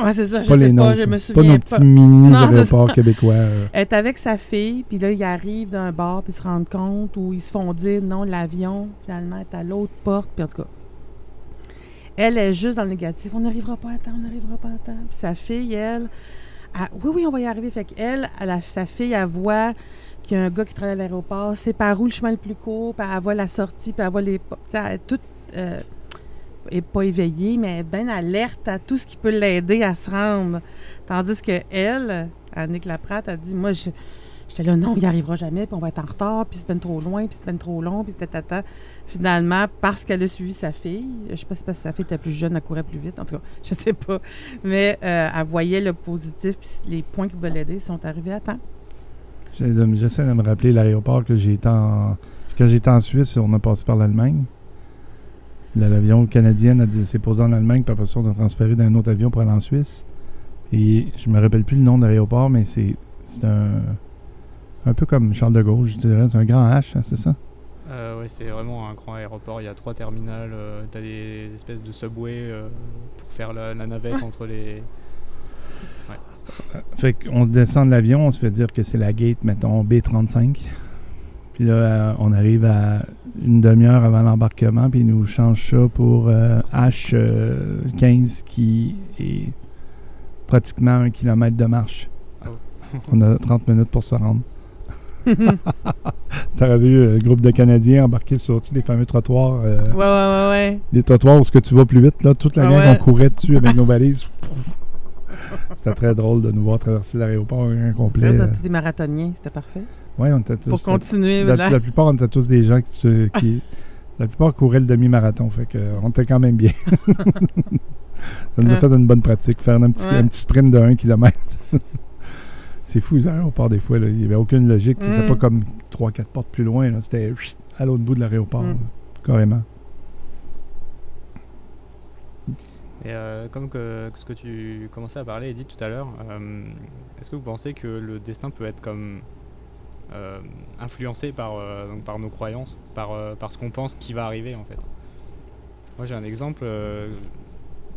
Ouais, c'est ça, je pas sais les pas, je me Pas souviens nos pas. petits mini aéroports québécois. euh. Elle est avec sa fille, puis là, ils arrivent d'un bar, puis ils se rendent compte, ou ils se font dire non, l'avion, finalement, est à l'autre porte, puis en tout cas. Elle est juste dans le négatif. On n'arrivera pas à temps, on n'arrivera pas à temps. Puis sa fille, elle, oui, oui, on va y arriver. Fait qu'elle, elle sa fille, elle voit qu'il y a un gars qui travaille à l'aéroport, c'est par où le chemin le plus court, puis elle voit la sortie, puis elle voit les. Elle toute. euh, est pas éveillée, mais elle est bien alerte à tout ce qui peut l'aider à se rendre. Tandis que elle, Annick Laprate, a dit Moi, je- j'étais là, non, il n'y arrivera jamais, puis on va être en retard, puis c'est bien trop loin, puis c'est bien trop long, puis tata. Finalement, parce qu'elle a suivi sa fille, je sais pas si parce que sa fille était plus jeune, elle courait plus vite, en tout cas, je sais pas. Mais euh, elle voyait le positif, puis les points qui pouvaient l'aider sont arrivés à temps. J'essaie de me rappeler l'aéroport que j'ai été en. Quand j'étais en Suisse, on a passé par l'Allemagne. L'avion canadien s'est posé en Allemagne, puis après ça, on a transféré d'un autre avion pour aller en Suisse. Et je me rappelle plus le nom de l'aéroport, mais c'est un. Un peu comme Charles de Gaulle, je dirais. C'est un grand H, hein, c'est ça? Euh, ouais, c'est vraiment un grand aéroport. Il y a trois terminals. euh, T'as des espèces de subway euh, pour faire la, la navette entre les. Fait qu'on descend de l'avion, on se fait dire que c'est la gate, mettons, B35. Puis là, euh, on arrive à une demi-heure avant l'embarquement, puis ils nous changent ça pour euh, H15 qui est pratiquement un kilomètre de marche. Oh. on a 30 minutes pour se rendre. T'aurais vu euh, le groupe de Canadiens embarqués sur les fameux trottoirs. euh, Ouais, ouais, ouais, ouais. les trottoirs où ce que tu vas plus vite, là, toute la Ah gang, ouais. on courait dessus avec nos valises. C'était très drôle de nous voir traverser l'aéroport un complet. Là, euh. des marathoniens, c'était parfait. Ouais, on était tous. Pour continuer. la, plupart, on était tous des gens qui. la plupart couraient le demi-marathon, fait que, euh, on était quand même bien. Ça nous a Ouais. fait une bonne pratique, faire un petit, un petit sprint de 1 km. C'est fou, les aéroports, des fois. là, Il n'y avait aucune logique. C'était Mm. pas comme 3-4 portes plus loin. C'était à l'autre bout de l'aéroport, Mm. carrément. Et euh, comme que, ce que tu commençais à parler, Edith, tout à l'heure, euh, est-ce que vous pensez que le destin peut être comme euh, influencé par, euh, donc par nos croyances, par, euh, par ce qu'on pense qui va arriver en fait? Moi j'ai un exemple, euh,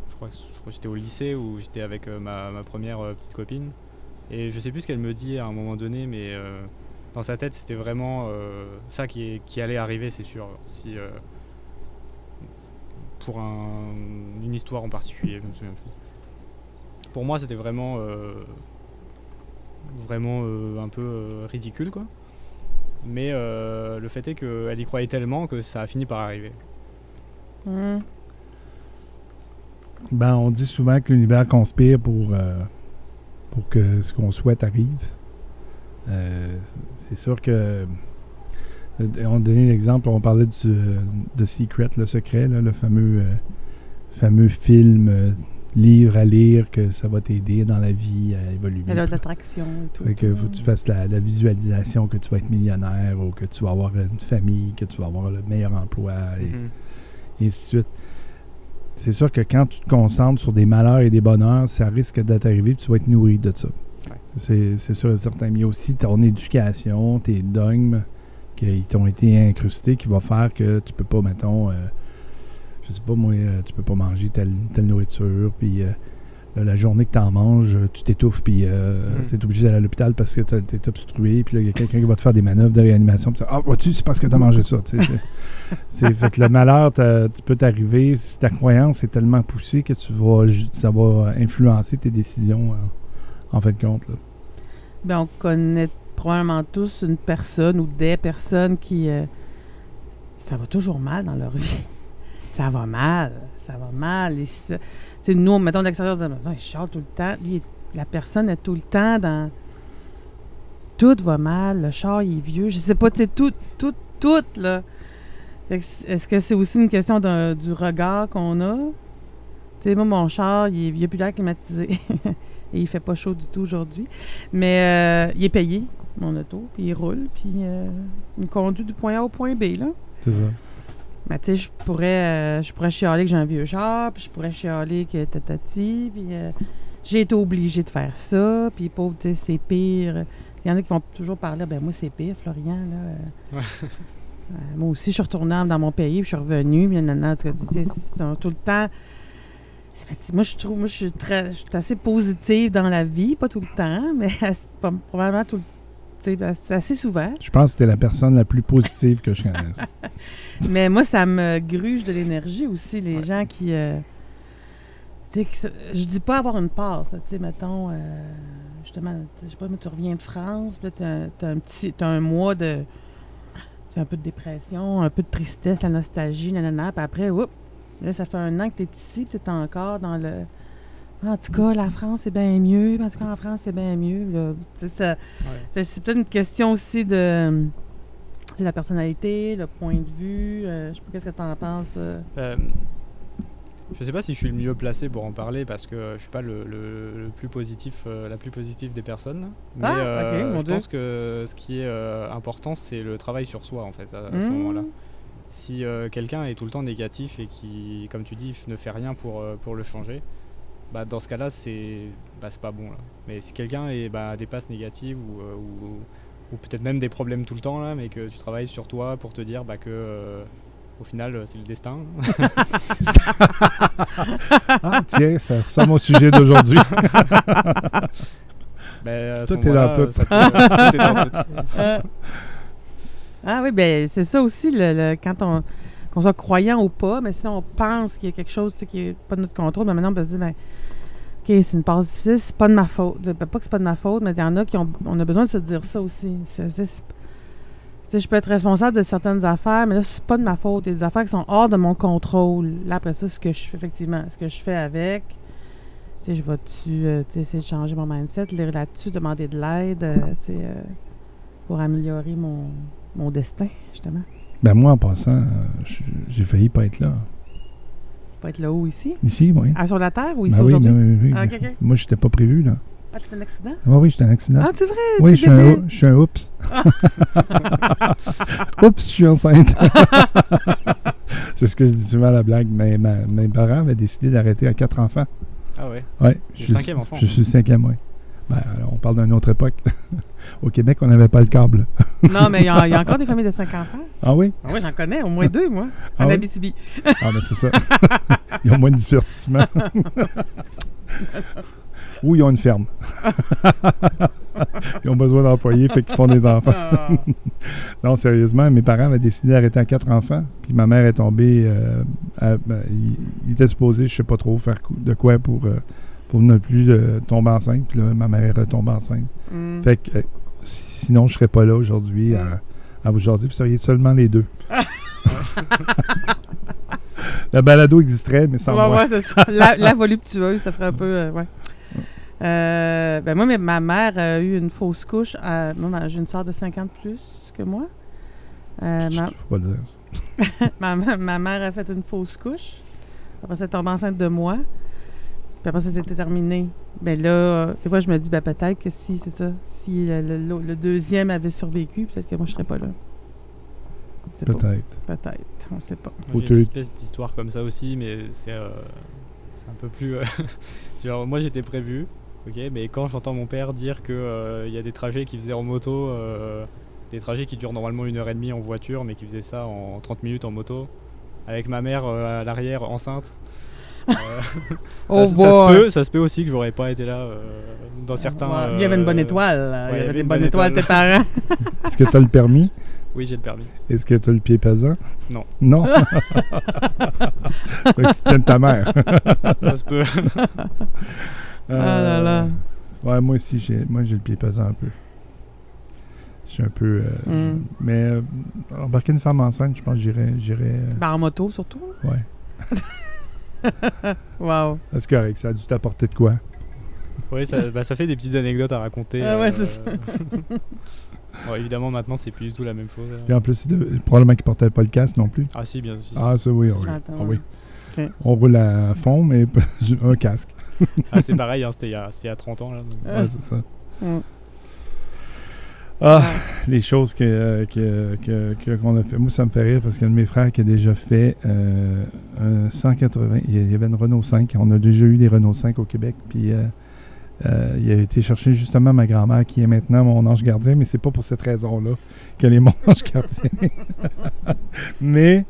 je crois, je crois que j'étais au lycée où j'étais avec euh, ma, ma première euh, petite copine, et je sais plus ce qu'elle me dit à un moment donné, mais euh, dans sa tête c'était vraiment euh, ça qui, est- qui allait arriver, c'est sûr. Si, euh, pour un- une histoire en particulier, je me souviens plus. Pour moi, c'était vraiment, euh, vraiment euh, un peu euh, ridicule, quoi. Mais euh, le fait est qu'elle y croyait tellement que ça a fini par arriver. Hum. Ben, on dit souvent que l'univers conspire pour, euh, pour que ce qu'on souhaite arrive. Euh, c'est sûr que. euh, On donnait l'exemple, on parlait du, de Secret, le secret, là, le fameux, euh, fameux film, euh, livre à lire, que ça va t'aider dans la vie à évoluer. Elle a de l'attraction et tout. Fait que faut que tu fasses la, la visualisation que tu vas être millionnaire ou que tu vas avoir une famille, que tu vas avoir le meilleur emploi et, Mhm. et ainsi de suite. C'est sûr que quand tu te concentres sur des malheurs et des bonheurs, ça risque de t'arriver tu vas être nourri de ça. Ouais. C'est sûr et certain. Mais il y a aussi ton éducation, tes dogmes qui t'ont été incrustés qui va faire que tu peux pas, mettons, euh, je sais pas moi, euh, tu peux pas manger telle, telle nourriture, puis euh, la journée que tu en manges, tu t'étouffes, puis euh, Mm. tu es obligé d'aller à l'hôpital parce que tu es obstrué, puis là, il y a quelqu'un qui va te faire des manœuvres de réanimation, puis ah, vois-tu, c'est parce que tu as mangé ça. c'est- fait que le malheur peut t'arriver si ta croyance est tellement poussée que tu vas, ça va influencer tes décisions en, en fin de compte. là. Ben, on connaît probablement tous une personne ou des personnes qui. euh, ça va toujours mal dans leur vie. Ça va mal. Ça va mal. Et ça- nous, mettons, l'extérieur, on dit, il tout le temps. La personne est tout le temps dans. Tout va mal. Le char, il est vieux. Je sais pas, tu sais, tout, tout, tout, là. Est-ce que c'est aussi une question du regard qu'on a? Tu sais, moi, mon char, il n'y a plus l'air climatisé. Et il fait pas chaud du tout aujourd'hui. Mais euh, il est payé, mon auto, puis il roule, puis euh, il me conduit du point A au point B, là. C'est ça. Mais tu sais, je pourrais, euh, je pourrais chialer que j'ai un vieux char, puis je pourrais chialer que tatati, puis euh, j'ai été obligée de faire ça, puis pauvre, tu sais, c'est pire. Il y en a qui vont toujours parler, ben moi, c'est pire, Florian, là. Euh, moi aussi, je suis retournée dans mon pays, puis je suis revenue, puis nanana, tu sais, tout le temps... Moi, je trouve, moi, je suis très, je suis assez positive dans la vie, pas tout le temps, mais probablement tout le sais, assez- assez souvent. Je pense que tu es la personne la plus positive que je connaisse. Mais moi, ça me gruge de l'énergie aussi, les Ouais. gens qui. euh, tu je dis pas avoir une passe, tu sais, mettons, euh, justement, je sais pas, mais tu reviens de France, t'as- t'as un petit. T'as un mois de. t'as un peu de dépression, un peu de tristesse, la nostalgie, nanana, puis après, oups, là, ça fait un an que t'es ici, puis t'es encore dans le. En tout cas, la France, c'est bien mieux. En tout cas, en France, c'est bien mieux. Ouais. C'est peut-être une question aussi de la personnalité, le point de vue. euh, je sais pas qu'est-ce que tu en penses. euh? Euh, je sais pas si je suis le mieux placé pour en parler parce que je suis pas le, le- le plus positif, euh, la plus positive des personnes. Mais Ah, euh, ok, mon je Dieu. pense que ce qui est euh, important, c'est le travail sur soi en fait à, à ce Mmh. moment-là. Si euh, quelqu'un est tout le temps négatif et qui, comme tu dis, ne fait rien pour, euh, pour le changer, bah, dans ce cas-là, c'est bah, c'est pas bon. Là. Mais si quelqu'un bah, a des passes négatives ou, euh, ou, ou peut-être même des problèmes tout le temps, là, mais que tu travailles sur toi pour te dire bah, que euh, au final, euh, c'est le destin. Ah, tiens, ça ressemble au sujet d'aujourd'hui. Ben, Tout est dans tout. ça peut- tout est dans tout. Ah oui, ben c'est ça aussi, le, le- quand on qu'on soit croyant ou pas, mais si on pense qu'il y a quelque chose qui n'est pas de notre contrôle, ben maintenant on peut se dire, ben, OK, c'est une passe difficile, c'est pas de ma faute. Pas que c'est pas de ma faute, mais il y en a qui ont on a besoin de se dire ça aussi. Je peux être responsable de certaines affaires, mais là, c'est pas de ma faute. Il y a des affaires qui sont hors de mon contrôle. Là, après ça, ce que je fais, effectivement, ce que je fais avec, je vais-tu euh, essayer de changer mon mindset, lire là-dessus, demander de l'aide, euh, euh, pour améliorer mon destin, justement. Ben moi, en passant, euh, je- j'ai failli pas être là. Pas être là où ici? Ici, oui. Ah, sur la Terre ou Ben ici oui, aujourd'hui? ben oui, oui. Ah, ok, ok. Moi, j'étais pas prévu, là. Ah, t'as un accident? Oui, oui, j'étais un accident. Ah, tu vrai? oui, je suis, un, je suis un oups. oups, je suis enceinte. C'est ce que je dis souvent à la blague. Mais ma- mes parents avaient décidé d'arrêter à quatre enfants. Ah ouais? Ouais, Le je suis- cinquième enfant. Je suis le cinquième, oui. Ben, alors, on parle d'une autre époque. Au Québec, on n'avait pas le câble. Non, mais il y, a il y a encore des familles de cinq enfants. Ah oui? Ah oui, j'en connais, au moins deux, moi, Ah en oui? Abitibi. Ah, ben c'est ça. Ils ont moins de divertissement. Ou ils ont une ferme. ils ont besoin d'employés, fait qu'ils font des enfants. Ah. Non, sérieusement, mes parents avaient décidé d'arrêter à quatre enfants. Puis ma mère est tombée. euh, à- ben, il, il était supposé, je sais pas trop, faire de quoi pour, euh, pour ne plus euh, tomber enceinte. Puis là, ma mère est enceinte. Mm. Fait que euh, sinon, je serais pas là aujourd'hui à, à vous jaser. Vous seriez seulement les deux. La balado existerait, mais sans ouais, moi. ouais, c'est ça. La, la voluptueuse, ça ferait un peu. euh, ouais. Euh, ben moi, mais ma mère a eu une fausse couche. à- moi, j'ai une soeur de 50 plus que moi. Euh, Chut, ma, faut pas le dire, ça. ma, mère a fait une fausse couche. Après, ça, elle est tombée enceinte de moi. Puis après, ça c'était terminé. Ben là, euh, des fois, je me dis, ben peut-être que si, c'est ça. Si euh, le, le- le deuxième avait survécu, peut-être que moi, je serais pas là. Peut-être. Peut-être. On sait pas. Moi, J'ai une espèce d'histoire comme ça aussi, mais c'est euh, c'est un peu plus. euh, genre, moi j'étais prévu, ok, mais quand j'entends mon père dire qu'il y a des trajets qu'il faisait en moto, euh, des trajets qui durent normalement une heure et demie en voiture, mais qui faisait ça en 30 minutes en moto, avec ma mère euh, à l'arrière enceinte. Euh, Oh, ça, ça se peut, ça se peut aussi que j'aurais pas été là euh, dans certains. Ouais, Il y avait une bonne euh, étoile. il y avait des bonnes bonne étoiles, tes parents. Est-ce que tu as le permis? Oui, j'ai le permis. Est-ce que tu as le pied pesant? Non. Non? De ta mère. ça se peut. Ah là là. Ouais, moi aussi, j'ai, moi, j'ai le pied pesant un peu. Je suis un peu... euh, Mm. Mais euh, embarquer une femme enceinte, je pense que j'irais... j'irais Ben, en moto, surtout. ouais. Wow. C'est correct, ça a dû t'apporter de quoi? Oui, ça, bah, ça fait des petites anecdotes à raconter. Ah ouais, euh, c'est ça. bon, évidemment, maintenant, c'est plus du tout la même chose. Puis en plus, c'est de- probablement qu'il portait pas le casque non plus. Ah si, bien sûr. Ah, ça oui, oui. Ah, oui. Ok. On roule à fond, mais un casque. Ah, c'est pareil, hein, c'était il y, a- c'était il y a 30 ans. Là, donc. Ah. Ouais, c'est ça. Mm. Ah, les choses que, euh, que, que- que- qu'on a fait. Moi, ça me fait rire parce qu'un de mes frères qui a déjà fait euh, un 180, il y avait une Renault 5. On a déjà eu des Renault 5 au Québec. Puis euh, euh, il a été chercher justement ma grand-mère qui est maintenant mon ange gardien, mais c'est pas pour cette raison-là qu'elle est mon ange gardien. mais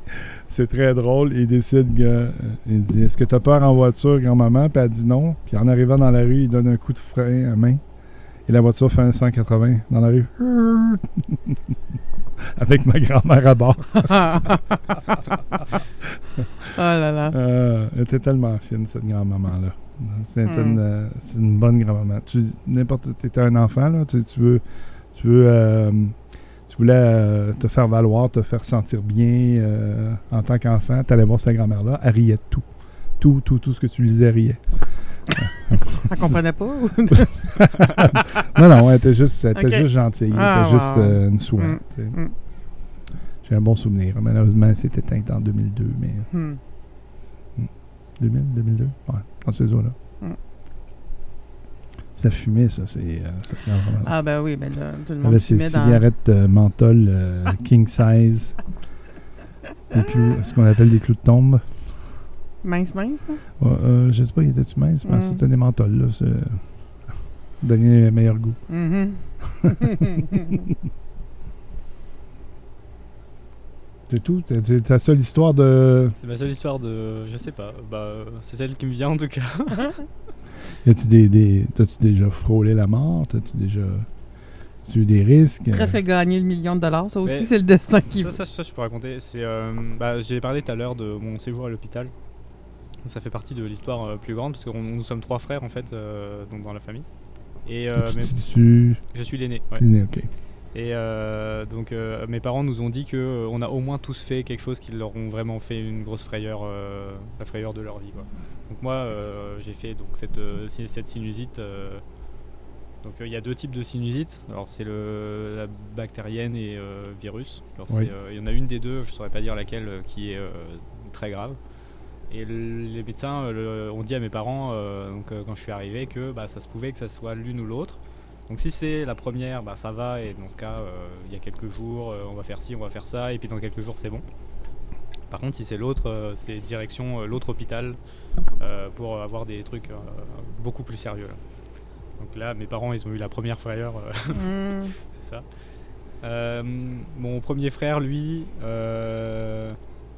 c'est très drôle. Il décide que. il dit Est-ce que tu as peur en voiture, grand-maman Puis elle dit non. Puis en arrivant dans la rue, il donne un coup de frein à main. Et la voiture fait un 180 dans la rue. Avec ma grand-mère à bord. oh là là. Euh, elle était tellement fine, cette grand-maman-là. Hmm. une, euh, c'est une bonne grand-maman. Tu n'importe étais un enfant, là, tu, tu veux. Tu veux. euh, tu voulais euh, te faire valoir, te faire sentir bien euh, en tant qu'enfant. Tu allais voir cette grand-mère-là, elle riait de tout. Tout, tout, tout ce que tu lui disais, riait. Elle comprenait pas? ou- Non, non, elle était juste, elle était Ok. juste gentille. Elle Ah, était juste euh, une soie. Mm. tu sais. Mm. J'ai un bon souvenir. Malheureusement, elle s'est éteinte en 2002, mais Hmm. 2000, 2002? Ouais, dans ces eaux-là. Mm. Ça fumait, ça, c'est... euh. Ah ben oui, ben là, tout le monde avait ses dans... cigarettes euh, menthol euh, king size. Des clous, ce qu'on appelle des clous de tombe. Mince, mince, hein? Ouais, euh, je sais pas, il était-tu mince? Je pense que Mm. c'était des menthols, là. c'est- Donner le meilleur goût. Mhm. C'est tout? C'est ta seule histoire de... C'est ma seule histoire de. Je sais pas. Bah, euh, c'est celle qui me vient en tout cas. Y a-tu des, des... T'as-tu déjà frôlé la mort? T'as-tu déjà... Tu eu des risques? Presque gagné le million de dollars. Ça aussi, Mais- c'est le destin qui... ça, ça, ça, je peux raconter. C'est, euh, bah, j'ai parlé tout à l'heure de mon séjour à l'hôpital. Ça fait partie de l'histoire euh, plus grande parce que nous sommes trois frères en fait euh, donc dans la famille. Et euh, tu, mes- tu, je suis l'aîné. ouais. tu- ok. Et euh, donc euh, mes parents nous ont dit que on a au moins tous fait quelque chose qui leur ont vraiment fait une grosse frayeur, la frayeur de leur vie. Quoi. Donc moi j'ai fait donc cette, cette sinusite. donc il y a deux types de sinusite. Alors c'est le la bactérienne et virus. Alors, c'est, Oui. Il y en a une des deux, je saurais pas dire laquelle, qui est très grave. Et le- les médecins euh, le- ont dit à mes parents, euh, donc, euh, quand je suis arrivé, que bah, ça se pouvait que ça soit l'une ou l'autre. Donc si c'est la première, bah, ça va, et dans ce cas, il y a quelques jours, on va faire ci, on va faire ça, et puis dans quelques jours, c'est bon. Par contre, si c'est l'autre, c'est direction l'autre hôpital pour avoir des trucs beaucoup plus sérieux. Là. Donc là, mes parents, ils ont eu la première frayeur, Hmm. c'est ça. Euh, mon premier frère, lui, euh,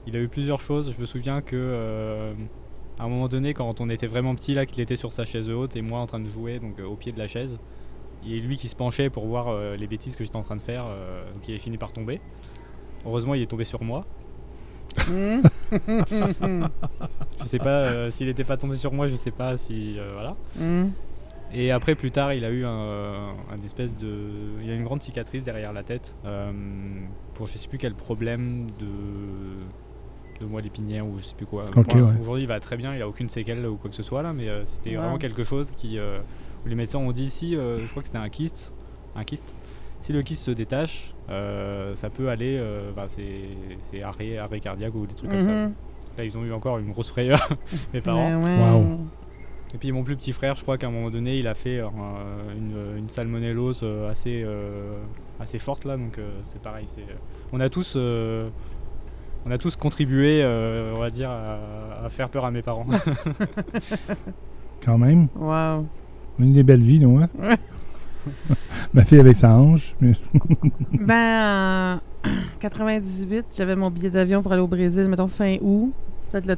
il a eu plusieurs choses. Je me souviens que euh, à un moment donné, quand on était vraiment petit, là, qu'il était sur sa chaise haute et moi en train de jouer donc au pied de la chaise. Et lui qui se penchait pour voir les bêtises que j'étais en train de faire, qui est fini par tomber. Heureusement, il est tombé sur moi. je sais pas s'il n'était pas tombé sur moi, je sais pas si voilà. Mm. Et après, plus tard, il a eu un, espèce de. Il a une grande cicatrice derrière la tête euh, pour je sais plus quel problème de de moelle épinière ou je sais plus quoi. Aujourd'hui, il va très bien, il a aucune séquelle ou quoi que ce soit là, mais euh, c'était vraiment quelque chose qui. Euh, où les médecins ont dit ici, je crois que c'était un kyste. Un kyste. Si le kyste se détache, ça peut aller. c'est arrêt, arrêt cardiaque ou des trucs comme ça. Mhm. Là, ils ont eu encore une grosse frayeur, mes parents. Ouais, et puis mon plus petit frère, je crois qu'à un moment donné, il a fait euh, une, une, salmonellose euh, assez, euh, assez forte là, donc c'est pareil. on a tous, on a tous contribué, on va dire, à, faire peur à mes parents. Quand même. Waouh. Une des belles vies, non hein? Ma fille avec sa hanche. ben, en 98, j'avais mon billet d'avion pour aller au Brésil, mettons fin août peut-être le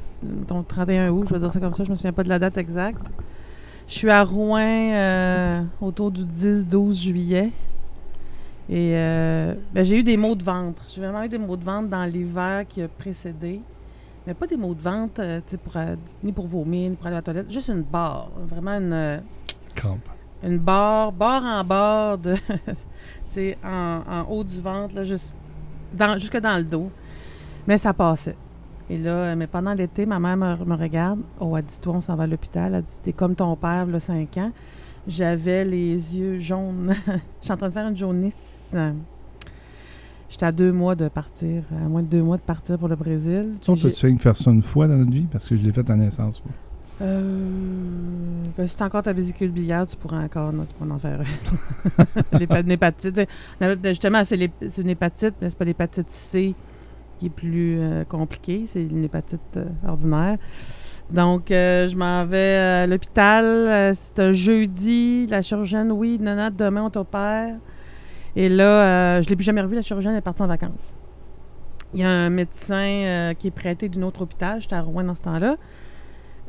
31 août, je vais dire ça comme ça, je me souviens pas de la date exacte. Je suis à Rouen euh, autour du 10-12 juillet. Et euh, ben, j'ai eu des maux de ventre. J'ai vraiment eu des maux de ventre dans l'hiver qui a précédé. Mais pas des maux de ventre euh, pour, ni pour vomir, ni pour aller à la toilette. Juste une barre. Vraiment une. Crampe. Une barre, barre en barre, de, en, en haut du ventre, là, juste dans, jusque dans le dos. Mais ça passait. Et là, mais pendant l'été, ma mère me, regarde. Oh, elle dit Toi, on s'en va à l'hôpital. Elle dit T'es comme ton père, là, 5 ans. J'avais les yeux jaunes. Je suis en train de faire une jaunisse. J'étais à deux mois de partir, à moins de deux mois de partir pour le Brésil. Tu as fait faire ça une fois dans notre vie? Parce que je l'ai fait à naissance. Euh, ben, si tu encore ta vésicule biliaire, tu pourrais encore tu pourrais en faire une. hépatite. Justement, c'est une hépatite, mais c'est pas l'hépatite C qui est plus euh, compliqué. C'est une hépatite euh, ordinaire. Donc, euh, je m'en vais à l'hôpital. c'est un jeudi. La chirurgienne, oui, nana, demain, on t'opère. Et là, je ne l'ai plus jamais revu. La chirurgienne est partie en vacances. Il y a un médecin qui est prêté d'un autre hôpital. J'étais à Rouen dans ce temps-là.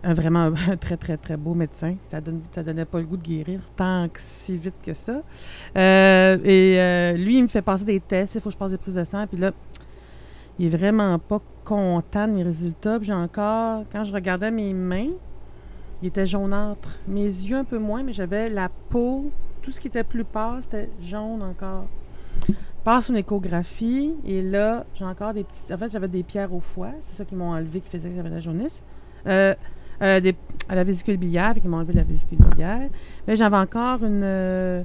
Un vraiment un très, très, très beau médecin. Ça ne donnait pas le goût de guérir tant que si vite que ça. et lui, il me fait passer des tests. Il faut que je passe des prises de sang. Puis là, il est vraiment pas content de mes résultats. j'ai encore, quand je regardais mes mains, il était jaunâtre. Mes yeux un peu moins, mais j'avais la peau, tout ce qui était plus pâle, c'était jaune encore. Passe une échographie et là, j'ai encore des petites. En fait, j'avais des pierres au foie. C'est ça qui m'ont enlevé, qui faisait que j'avais la jaunisse. Euh, euh, des, à la vésicule biliaire, qui m'ont enlevé la vésicule biliaire. Mais j'avais encore une, euh,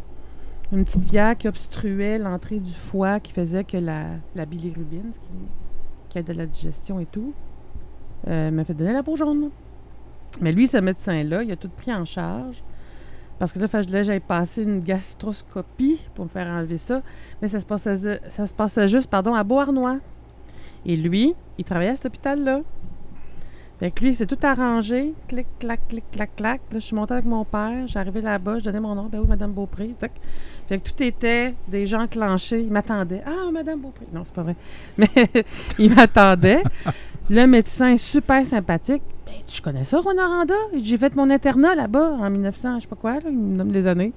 une petite pierre qui obstruait l'entrée du foie, qui faisait que la, la bilirubine, ce qui de la digestion et tout, euh, m'a fait donner la peau jaune. Mais lui, ce médecin-là, il a tout pris en charge. Parce que là, fallait que j'aille passer une gastroscopie pour me faire enlever ça. Mais ça se passait, ça se passait juste pardon, à Beauharnois. Et lui, il travaillait à cet hôpital-là. Fait que lui, il s'est tout arrangé. Clic, clac, clic, clac, clac. Là, je suis montée avec mon père. J'arrivais là-bas. Je donnais mon nom. Ben oui, Madame Beaupré. Fait que tout était des gens clenchés. Ils m'attendaient. Ah, Madame Beaupré. Non, c'est pas vrai. Mais ils m'attendaient. Le médecin, super sympathique. Ben, je connais ça, Rwanda. J'ai fait mon internat là-bas en 1900, je sais pas quoi. Là, il me nomme des années.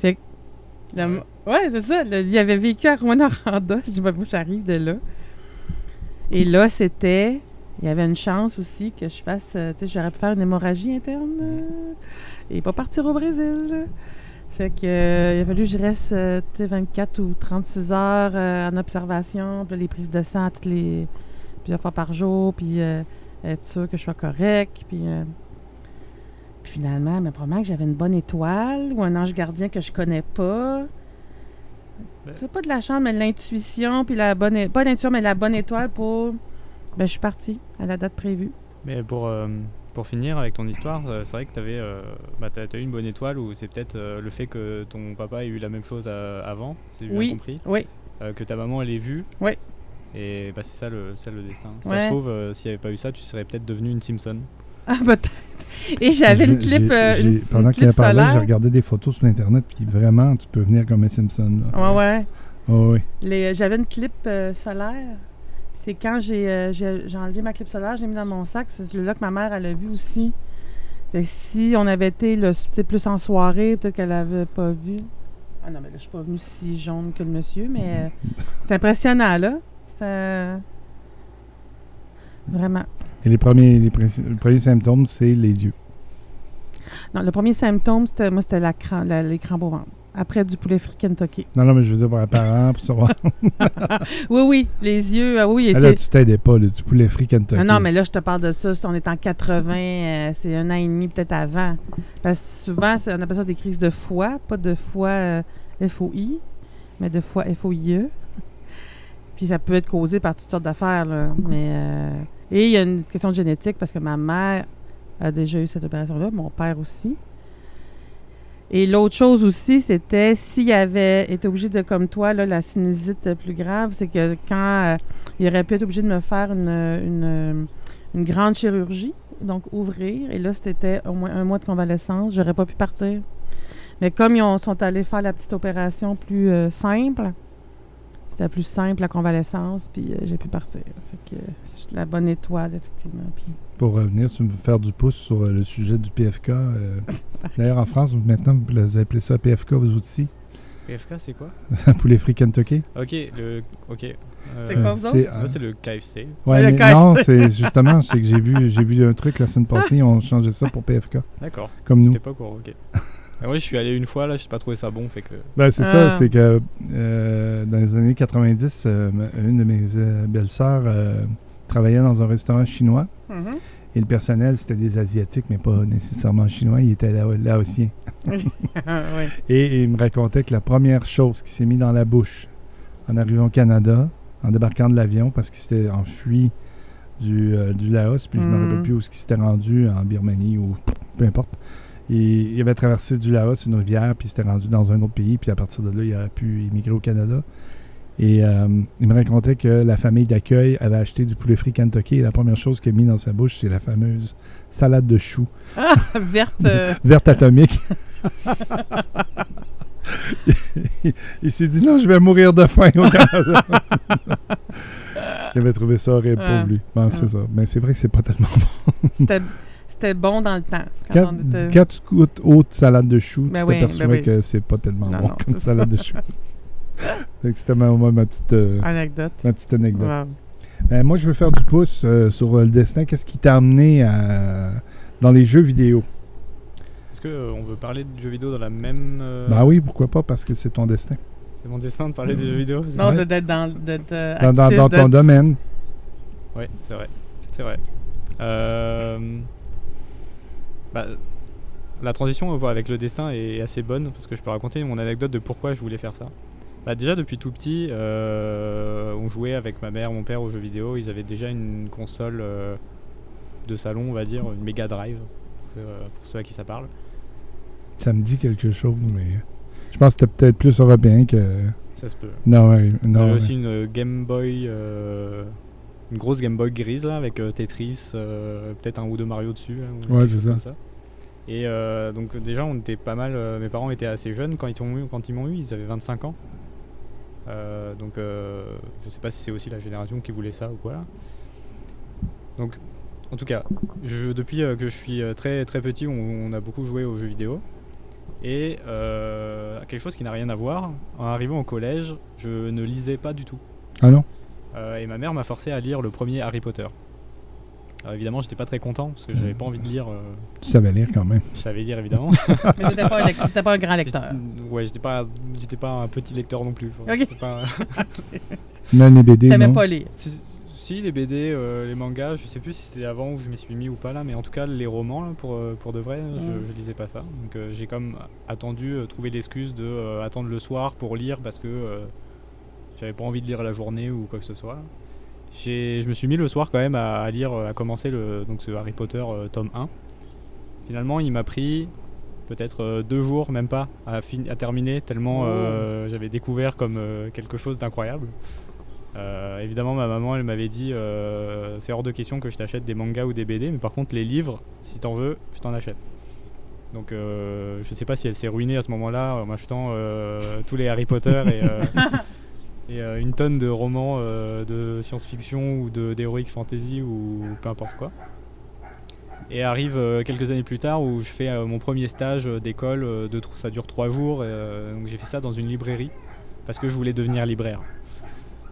Fait que. ouais, c'est ça. il avait vécu à Rwanda. Je dis, ben, j'arrive de là. Et là, c'était il y avait une chance aussi que je fasse, euh, tu sais, j'aurais pu faire une hémorragie interne euh, et pas partir au Brésil. Fait que euh, il a fallu que je reste 24 ou 36 heures en observation, puis les prises de sang toutes les plusieurs fois par jour, puis être sûr que je sois correct, puis, finalement, mais probablement que j'avais une bonne étoile ou un ange gardien que je connais pas. Ben C'est pas de la chance, mais l'intuition, puis la bonne, pas l'intuition, mais la bonne étoile pour ben, je suis partie à la date prévue. Mais pour, euh, pour finir avec ton histoire, euh, c'est vrai que tu avais euh, bah, as, eu une bonne étoile ou c'est peut-être le fait que ton papa ait eu la même chose avant, c'est bien oui, compris Oui. que ta maman elle ait vu. Oui. Et bah, c'est ça le, ça le destin. Ça se trouve, s'il n'y avait pas eu ça, tu serais peut-être devenue une Simpson. Ah, peut-être. Et j'avais une clip. pendant qu'il a parlé, j'ai regardé des photos sur Internet, puis vraiment, tu peux venir comme un Simpson. Là. Ouais, ouais. Oh, oui. J'avais une clip solaire C'est quand j'ai euh, j'ai- enlevé ma clip solaire, je l'ai mis dans mon sac. C'est là que ma mère, elle a vu aussi. Fait que si on avait été plus en soirée, peut-être qu'elle avait pas vu. Ah non, mais là, je suis pas venue si jaune que le monsieur, mais euh, c'est impressionnant, là. C'était. Vraiment. Et les premiers, les, premiers symptômes, c'est les yeux. Non, le premier symptôme, c'était moi, c'était la cran- la- les crampes au ventre. Après du poulet frit Kentucky. Non, non, mais je veux dire pour les parents, pour savoir. Oui, oui, les yeux, ah oui. et Ah, là, tu t'aidais pas, là, du poulet frit Kentucky. Ah non, mais là, je te parle de ça. On est en 80, euh, c'est un an et demi peut-être avant. Parce que souvent, on appelle ça des crises de foie, pas de foie euh, FOI, mais de foie FOIE. Puis ça peut être causé par toutes sortes d'affaires. là. Mais, euh, et il y a une question de génétique parce que ma mère a déjà eu cette opération-là, mon père aussi. Et l'autre chose aussi, c'était s'il avait été obligé de, comme toi, là, la sinusite plus grave, c'est que quand euh, il aurait pu être obligé de me faire une, grande chirurgie, donc ouvrir, et là, c'était au moins un mois de convalescence, j'aurais pas pu partir. Mais comme ils ont- sont allés faire la petite opération plus euh, simple, c'était plus simple la convalescence, puis euh, j'ai pu partir. Fait que euh, c'est la bonne étoile, effectivement. Puis Pour revenir, tu veux faire du pouce sur euh, le sujet du PFK. euh, D'ailleurs, en France, maintenant, vous appelez ça PFK, vous aussi. PFK, c'est quoi? Poulet frit Kentucky. Ok, le. Ok. euh, C'est quoi, vous autres? c'est, Moi, euh, c'est le KFC. Ouais, Le mais KFC. non, c'est justement, c'est que j'ai vu, j'ai vu un truc la semaine passée, ils ont changé ça pour PFK, D'accord. comme nous. J'étais pas au courant, ok. Ah ouais, je suis allé une fois, là, j'ai pas trouvé ça bon, fait que. Ben, c'est Ah. ça, c'est que euh, dans les années 90, euh, une de mes euh, belles-sœurs euh, travaillait dans un restaurant chinois et le personnel, c'était des Asiatiques, mais pas nécessairement chinois, il était lao- laotien. Ah, oui. Et il me racontait que la première chose qui s'est mise dans la bouche en arrivant au Canada, en débarquant de l'avion, parce qu'il s'était enfui du, euh, du Laos, puis je ne me rappelle plus où il s'était rendu, en Birmanie ou peu importe. Il avait traversé du Laos, une rivière, puis il s'était rendu dans un autre pays, puis à partir de là, il aurait pu immigrer au Canada. Et euh, il me racontait que la famille d'accueil avait acheté du poulet frit Kentucky et la première chose qu'il a mis dans sa bouche, c'est la fameuse salade de choux Ah, verte. euh, verte atomique. il s'est dit non, je vais mourir de faim au Canada. il avait trouvé ça horrible Ah. pour lui. Bon, c'est Ah. ça. Mais c'est vrai que c'est pas tellement bon. C'était c'était bon dans le temps. Quand Quand, on était- quand tu goûtes haute salade de choux, Ben tu oui, t'aperçois ben oui. que c'est pas tellement Non, bon non, comme salade ça. de choux. C'était ma, ma- ma petite, euh, Anecdote. ma petite anecdote. Wow. Ben, moi, je veux faire du pouce euh, sur euh, le destin. Qu'est-ce qui t'a amené à- dans les jeux vidéo? Est-ce qu'on veut parler de jeux vidéo dans la même. euh, Ben oui, pourquoi pas, parce que c'est ton destin. C'est mon destin de parler des jeux vidéo Non, Ouais. de- d'être dans, d'être, Dans, dans- ton domaine. Ouais, c'est vrai. C'est vrai. Euh, bah, la transition on voit, avec le destin est assez bonne parce que je peux raconter mon anecdote de pourquoi je voulais faire ça. Bah, déjà depuis tout petit, euh, on jouait avec ma mère, mon père aux jeux vidéo. Ils avaient déjà une console euh, de salon, on va dire, une Mega Drive, pour ceux, pour ceux à qui ça parle. Ça me dit quelque chose, mais je pense que c'était peut-être plus européen que. Ça se peut. Non, ouais, On non. avait ouais. aussi une Game Boy, euh, une grosse Game Boy grise là, avec euh, Tetris, euh, peut-être un ou deux Mario dessus, là, ou Ouais, c'est ça. comme ça. Et euh, donc déjà, on était pas mal. mes parents étaient assez jeunes quand ils m'ont eu, quand ils m'ont eu, ils avaient 25 ans. Donc je sais pas si c'est aussi la génération qui voulait ça ou quoi. là. Donc en tout cas, je, depuis que je suis très très petit, on, on a beaucoup joué aux jeux vidéo. Et euh, quelque chose qui n'a rien à voir, en arrivant au collège, je ne lisais pas du tout. Ah non? Euh, et ma mère m'a forcé à lire le premier Harry Potter. Alors évidemment, j'étais pas très content parce que j'avais pas envie de lire. euh, Tu savais lire quand même. je savais lire évidemment. Mais t'étais pas, un pas grand lecteur. J'étais- ouais, j'étais pas, j'étais pas un petit lecteur non plus. Ok. pas- Même les BD, T'aimais pas lire. si, les BD, euh, les mangas, je sais plus si c'était avant où je m'y suis mis ou pas là, mais en tout cas les romans là, pour, pour de vrai, je, Mm. je lisais pas ça. Donc euh, j'ai comme attendu, euh, trouver l'excuse de euh, attendre le soir pour lire parce que euh, j'avais pas envie de lire la journée ou quoi que ce soit. Je me suis mis le soir quand même à, à lire, à commencer le, donc ce Harry Potter euh, tome 1. Finalement, il m'a pris peut-être euh, deux jours, même pas, à, fin- à terminer, tellement Oh. euh, j'avais découvert comme quelque chose d'incroyable. Évidemment, ma maman, elle m'avait dit c'est hors de question que je t'achète des mangas ou des BD, mais par contre, les livres, si t'en veux, je t'en achète. Donc, euh, je sais pas si elle s'est ruinée à ce moment-là en m'achetant euh, tous les Harry Potter et, euh, et euh, une tonne de romans euh, de science-fiction ou de- d'heroic fantasy ou peu importe quoi. Et arrive euh, quelques années plus tard où je fais euh, mon premier stage d'école, euh, de ça dure trois jours, et, euh, donc j'ai fait ça dans une librairie parce que je voulais devenir libraire.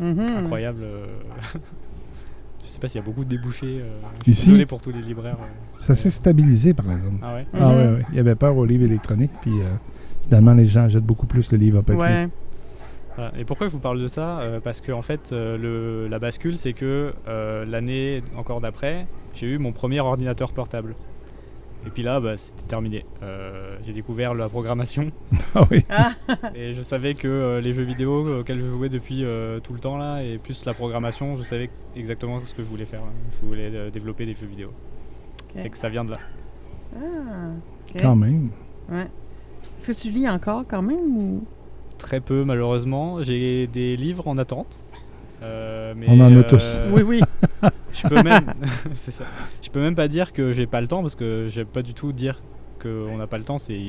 Mhm. Incroyable. je sais pas s'il y a beaucoup de débouchés. euh, je suis Ici? désolé pour tous les libraires. euh. Ça s'est stabilisé, par exemple. Ah ouais Ah Mhm. ouais, ouais. Il y avait peur aux livres électroniques, puis euh, finalement, les gens achètent beaucoup plus le livre à papier. Ouais. Voilà. Et pourquoi je vous parle de ça Euh, Parce que en fait, euh, le- la bascule, c'est que euh, l'année encore d'après, j'ai eu mon premier ordinateur portable. Et puis là, bah, c'était terminé. Euh, j'ai découvert la programmation Ah oui. Ah, et je savais que euh, les jeux vidéo auxquels je jouais depuis euh, tout le temps là, et plus la programmation, je savais exactement ce que je voulais faire. Je voulais euh, développer des jeux vidéo. Et que ça vient de là. ah, ok. Quand même. Ouais. Est-ce que tu lis encore quand même ou... Très peu malheureusement. J'ai des livres en attente. Euh, mais, On a tous. Oui, oui. Je peux même, c'est ça. Je peux même pas dire que j'ai pas le temps parce que j'aime pas du tout dire qu'on n'a pas le temps. C'est,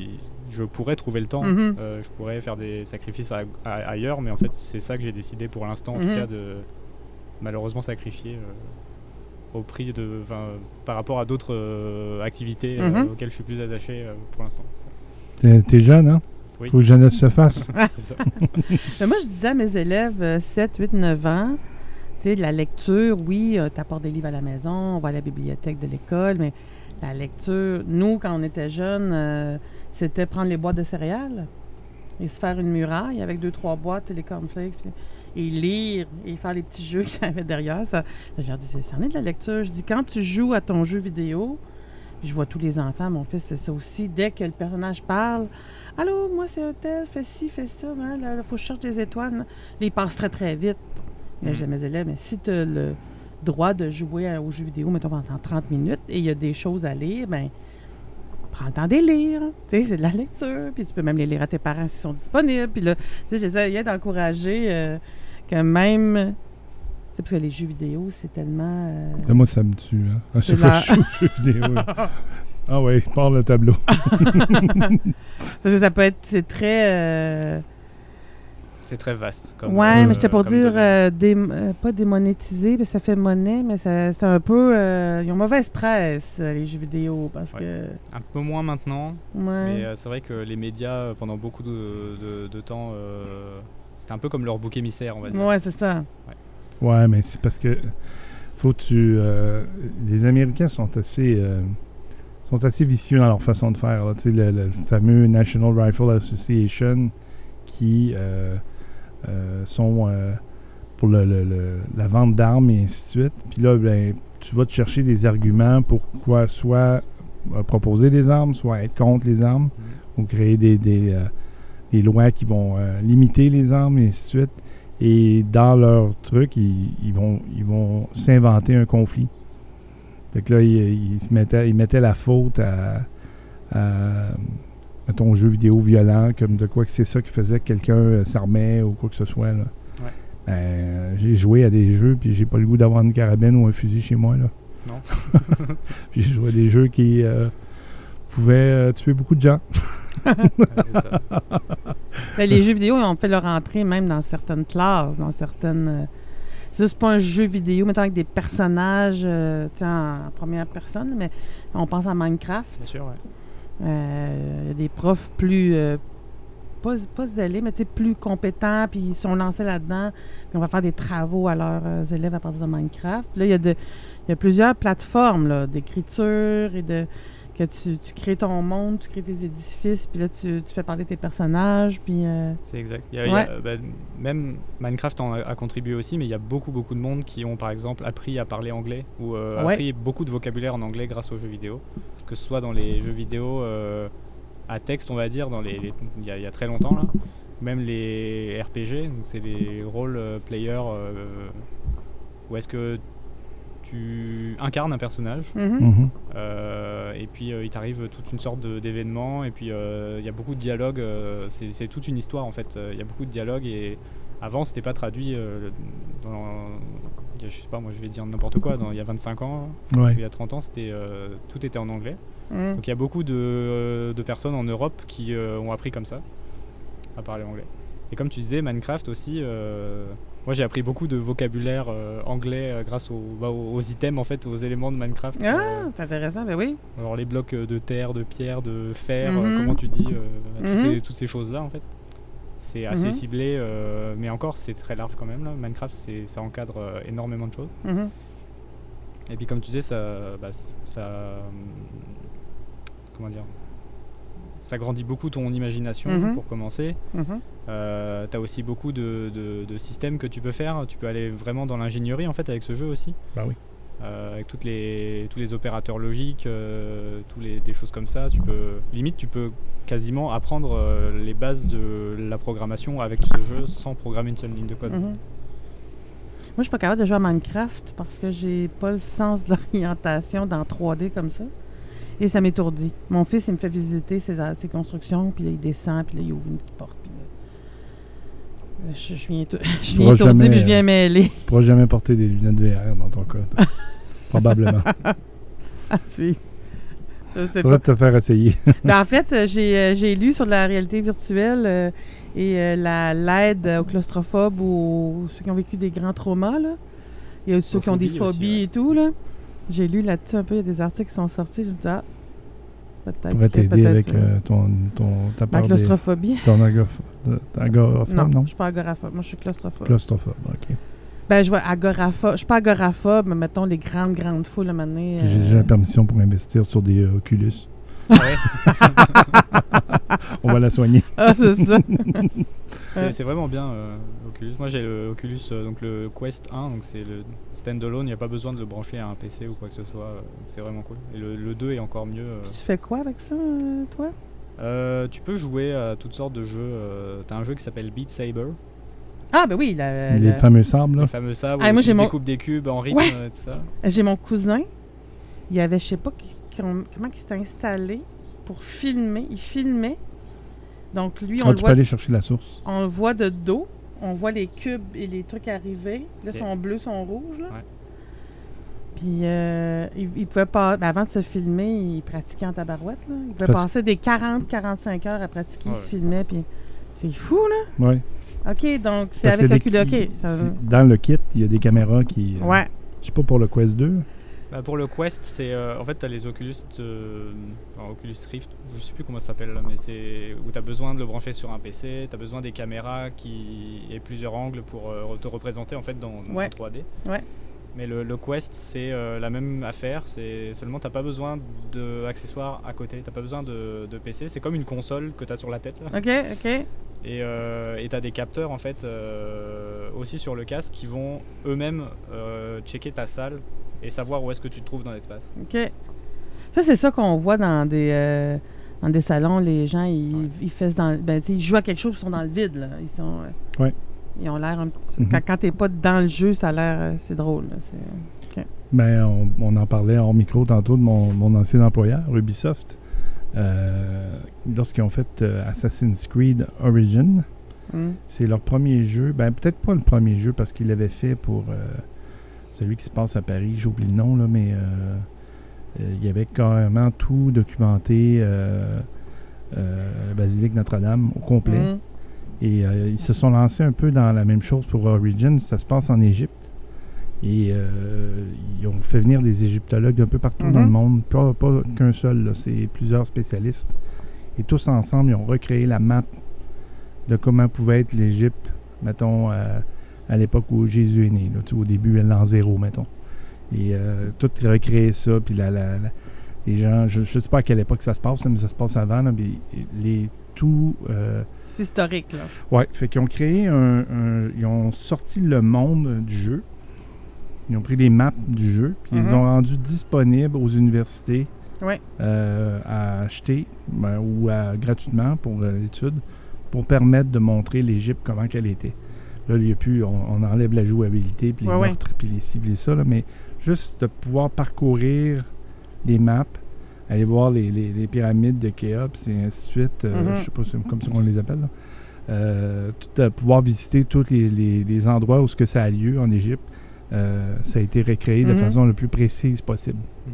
je pourrais trouver le temps. Mhm. Euh, je pourrais faire des sacrifices à- à- ailleurs, mais en fait c'est ça que j'ai décidé pour l'instant, en Mhm. tout cas, de malheureusement sacrifier euh, au prix de, par rapport à d'autres euh, activités euh, Mhm. auxquelles je suis plus attaché euh, pour l'instant. T'es t'es jeune, hein? Oui. Faut que jeunesse se fasse. Mais moi, je disais à mes élèves euh, 7, 8, 9 ans, tu sais, de la lecture, oui, tu apportes des livres à la maison, on va à la bibliothèque de l'école, mais la lecture, nous, quand on était jeunes, euh, c'était prendre les boîtes de céréales et se faire une muraille avec deux, trois boîtes, les cornflakes, puis- et lire et faire les petits jeux qu'il y avait derrière. Ça, je leur dis, c'est ça en est de la lecture. Je dis, quand tu joues à ton jeu vidéo, puis je vois tous les enfants, mon fils fait ça aussi, dès que le personnage parle, Allô, moi c'est un tel, fais ci, fais ça, il faut que je cherche des étoiles. Là, il passe très très vite. Mais Mm. je dis à mes élèves, mais si tu as le droit de jouer à- aux jeux vidéo, mettons pendant 30 minutes, et il y a des choses à lire, ben prends le temps de les lire. Tu sais, c'est de la lecture, puis tu peux même les lire à tes parents s'ils sont disponibles. Puis là, tu sais, j'essayais d'encourager euh, que même. Parce que les jeux vidéo, c'est tellement. euh, Là, moi, ça me tue. Hein. À chaque fois la- que je joue aux jeux vidéo. Ah oui, parle le tableau. parce que ça peut être. C'est très. euh, C'est très vaste. Comme, ouais, euh, mais j'étais pour dire, euh, dé- euh, pas démonétiser, parce que ça fait monnaie, mais ça- c'est un peu. euh, ils ont mauvaise presse, les jeux vidéo, parce Ouais. que. un peu moins maintenant. Ouais. Mais euh, c'est vrai que les médias, pendant beaucoup de, de- de temps, euh, c'était un peu comme leur bouc émissaire, on va dire. ouais, c'est ça. Ouais, mais c'est parce que faut tu. euh, les Américains sont assez. Sont assez vicieux dans leur façon de faire. là. Tu sais, le, le fameux National Rifle Association qui euh, euh, sont euh, pour le- la vente d'armes et ainsi de suite. Puis là, ben, tu vas te chercher des arguments pour quoi soit proposer des armes, soit être contre les armes, ou créer des, des, des lois qui vont limiter les armes et ainsi de suite. Et dans leur truc, ils, ils vont, ils vont s'inventer un conflit. Fait que là, ils, ils se mettaient la faute à, à, à ton jeu vidéo violent, comme de quoi que c'est ça qui faisait que quelqu'un euh, s'armait ou quoi que ce soit. Là. Ouais. Ben, j'ai joué à des jeux, puis j'ai pas le goût d'avoir une carabine ou un fusil chez moi. Là. Non. puis j'ai joué à des jeux qui euh, pouvaient euh, tuer beaucoup de gens. Ça. Ben, les jeux vidéo, ils ont fait leur entrée même dans certaines classes, dans certaines. Euh, c'est juste pas un jeu vidéo, mettons avec des personnages euh, en première personne, mais on pense à Minecraft. Bien sûr, ouais. Euh, Il y a des profs plus. euh, pas, pas zélés, mais tu sais, plus compétents, puis ils sont lancés là-dedans. Puis on va faire des travaux à leurs euh, élèves à partir de Minecraft. Là, il y a, de, il y a plusieurs plateformes là, d'écriture et de. Que tu, tu crées ton monde, tu crées tes édifices, puis là, tu, tu fais parler tes personnages, puis. euh, C'est exact. Il y a- il y a, euh, bah, même Minecraft en a, a contribué aussi, mais il y a beaucoup, beaucoup de monde qui ont, par exemple, appris à parler anglais ou euh, Ouais. appris beaucoup de vocabulaire en anglais grâce aux jeux vidéo. Que ce soit dans les jeux vidéo euh, à texte, on va dire, dans les, les- il, y a, il y a très longtemps, là. Même les RPG, c'est les role players, euh, où est-ce que tu incarnes un personnage mhm. Mhm. euh, et puis euh, il t'arrive toute une sorte d'événements et puis euh, il y a beaucoup de dialogues. euh, c'est toute une histoire en fait. Il y a beaucoup de dialogues et avant c'était pas traduit euh, dans. Je sais pas, moi je vais dire n'importe quoi. Dans, il y a 25 ans, Ouais. il y a 30 ans, c'était euh, tout était en anglais. Mhm. Donc il y a beaucoup de, de personnes en Europe qui euh, ont appris comme ça à parler anglais. Et comme tu disais, Minecraft aussi, euh, moi j'ai appris beaucoup de vocabulaire euh, anglais euh, grâce aux, bah, aux- aux items, en fait, aux éléments de Minecraft. Ah, Euh, c'est intéressant, ben oui. alors les blocs de terre, de pierre, de fer, Mhm. comment tu dis, toutes, Mhm. ces, toutes ces choses-là en fait. C'est assez Mhm. ciblé, mais encore c'est très large quand même là. Minecraft, c'est- ça encadre énormément de choses. Et puis comme tu disais, ça, bah, ça, euh, comment dire, ça grandit beaucoup ton imagination Mhm. pour commencer. Mhm. Euh, T'as aussi beaucoup de, de- de systèmes que tu peux faire. Tu peux aller vraiment dans l'ingénierie en fait avec ce jeu aussi. Bah oui. Euh, avec toutes les, tous les opérateurs logiques, euh, tous les, des choses comme ça. Tu peux, limite, tu peux quasiment apprendre euh, les bases de la programmation avec ce jeu sans programmer une seule ligne de code. Mhm. Moi, je suis pas capable de jouer à Minecraft parce que j'ai pas le sens de l'orientation dans 3D comme ça. Et ça m'étourdit. Mon fils, il me fait visiter ses, ses constructions, puis là, il descend, puis là, il ouvre une porte, puis là, euh, je, je viens, je viens étourdi, jamais, puis je viens mêler. Tu pourras jamais porter des lunettes VR dans ton cas. Probablement. à suivre. Je sais pas. te faire essayer. Ben, en fait, euh, j'ai euh, lu sur la réalité virtuelle euh, et euh, la l'aide aux claustrophobes ou aux- ceux qui ont vécu des grands traumas. Là. Il y a ceux qui ont des phobies aussi, phobies ouais. et tout. là. J'ai lu là-dessus un peu, il y a des articles qui sont sortis. Je me dis, ah, peut-être. pourrait t'aider avec euh, euh, ton, ton, ta ma peur des, claustrophobie. ton agoraph- euh, agoraphobe, Non, non? je suis pas agoraphobe. Moi, je suis claustrophobe. Claustrophobe, ok. Ben, je vois agoraphobe. Je suis pas agoraphobe, mais mettons les grandes, grandes foules à donné, J'ai euh, déjà la permission pour investir sur des euh, Oculus. Ah ouais? On va la soigner. Ah, c'est ça. C'est Ouais. c'est vraiment bien euh, Oculus. Moi j'ai le Oculus, euh, donc le Quest 1, donc c'est le standalone, il n'y a pas besoin de le brancher à un PC ou quoi que ce soit, euh, c'est vraiment cool. Et le, le 2 est encore mieux. euh. tu fais quoi avec ça, euh, toi? Euh, tu peux jouer à toutes sortes de jeux. euh, T'as un jeu qui s'appelle Beat Saber, Ah, ben oui, la- les fameux sables, là. le fameux sabre Ah, où moi, j'ai mon- des cubes en rythme Ouais. et tout ça. J'ai mon cousin, il avait, je sais pas qui- comment il s'était installé pour filmer. Il filmait. Donc lui, on Ah, le tu voit, peux aller chercher la source. on le voit de dos. On voit les cubes et les trucs arriver. Là, Ok. sont bleus, sont rouges. Là. Ouais. Puis euh, il, il pouvait pas. ben, avant de se filmer, il pratiquait en tabarouette. Là. Il pouvait passer des 40-45 heures à pratiquer. Ouais, il se filmait. Puis c'est fou, là. Oui. OK, donc c'est avec que des-. OK. ça- Dans le kit, il y a des caméras qui. euh, Ouais. Je sais pas pour le Quest 2. Bah, pour le Quest, c'est euh, en fait t'as les Oculus, enfin, Oculus Rift, je sais plus comment ça s'appelle mais c'est où t'as besoin de le brancher sur un PC, t'as besoin des caméras qui aient plusieurs angles pour euh, te représenter en fait dans, dans Ouais. 3D. Ouais. Mais le, le Quest, c'est euh, la même affaire, c'est seulement t'as pas besoin d'accessoires à côté, t'as pas besoin de, de PC, c'est comme une console que t'as sur la tête là. OK, OK. Et euh, et t'as des capteurs en fait euh, aussi sur le casque qui vont eux-mêmes euh, checker ta salle et savoir où est-ce que tu te trouves dans l'espace. OK. Ça, c'est ça qu'on voit dans des, euh, dans des salons. Les gens, ils, Ouais. ils, fessent dans, ben, ils jouent à quelque chose, ils sont dans le vide. Là. Ils, sont, euh, Ouais. ils ont l'air un petit... Mhm. Quand, quand t'es pas dans le jeu, ça a l'air... euh, c'est drôle. là. C'est- Ben, on, on en parlait hors micro tantôt de mon, mon ancien employeur, Ubisoft. Euh, Lorsqu'ils ont fait euh, Assassin's Creed Origin, Hmm. c'est leur premier jeu. Ben, peut-être pas le premier jeu parce qu'ils l'avaient fait pour euh, celui qui se passe à Paris, j'oublie le nom, là, mais euh, euh, il y avait carrément tout documenté, euh, Basilique Notre-Dame au complet. Hmm. Et ils se sont lancés un peu dans la même chose pour Origin. Ça se passe en Égypte. Et euh, ils ont fait venir des égyptologues d'un peu partout dans Mhm. le monde. Pas, pas qu'un seul, c'est plusieurs spécialistes. Et tous ensemble, ils ont recréé la map de comment pouvait être l'Égypte, mettons, euh, à l'époque où Jésus est né, là, au début, l'an zéro, mettons. Et euh, tout recréé ça, puis la, la- la- les gens, je ne sais pas à quelle époque ça se passe, là, mais ça se passe avant, là, puis les, tout... euh, C'est historique, là. Ouais, fait qu'ils ont créé un, un- Ils ont sorti le monde du jeu. Ils ont pris les maps du jeu, puis ils les Mhm. ont rendus disponibles aux universités Ouais. euh, à acheter ben, ou à, gratuitement pour l'étude, pour permettre de montrer l'Égypte comment qu'elle était. Là, il y a plus, on, on enlève la jouabilité, puis les Ouais, meurtres, puis les cibles et ça, là, mais juste de pouvoir parcourir les maps, aller voir les, les- les pyramides de Khéops et ainsi de suite, euh, Mhm. je sais pas comme qu'on les appelle, là. Euh, tout, euh, pouvoir visiter tous les, les- les endroits où ce que ça a lieu en Égypte, euh, ça a été recréé de Mhm. façon la plus précise possible. Mhm.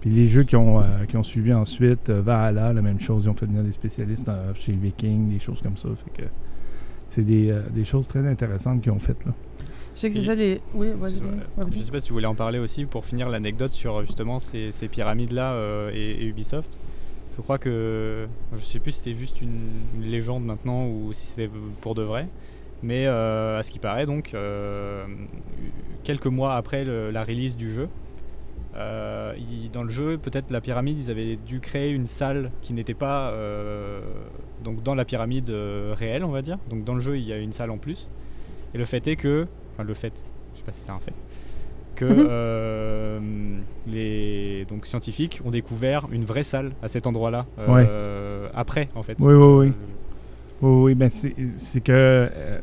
Puis les jeux qui ont, euh, qui ont suivi ensuite, euh, Valhalla, la même chose, ils ont fait venir des spécialistes chez Viking, des choses comme ça. Fait que c'est des, euh, des choses très intéressantes qu'ils ont faites. Là. Je sais que c'est ça les. Oui, vas-y. Je sais pas si tu voulais en parler aussi pour finir l'anecdote sur justement ces, ces pyramides-là euh, et, et Ubisoft. Je crois que. Je sais plus si c'était juste une, une légende maintenant ou si c'était pour de vrai. Mais euh, à ce qui paraît, donc, euh, quelques mois après le- la release du jeu, euh, il- dans le jeu, peut-être la pyramide, ils avaient dû créer une salle qui n'était pas euh, donc dans la pyramide euh, réelle, on va dire. Donc dans le jeu, il y a une salle en plus. Et le fait est que, enfin le fait, je sais pas si c'est un fait, que Mhm. euh, les donc scientifiques ont découvert une vraie salle à cet endroit-là euh, après, en fait. Oui, oui, oui. Euh, Oui, oui, ben c'est que euh,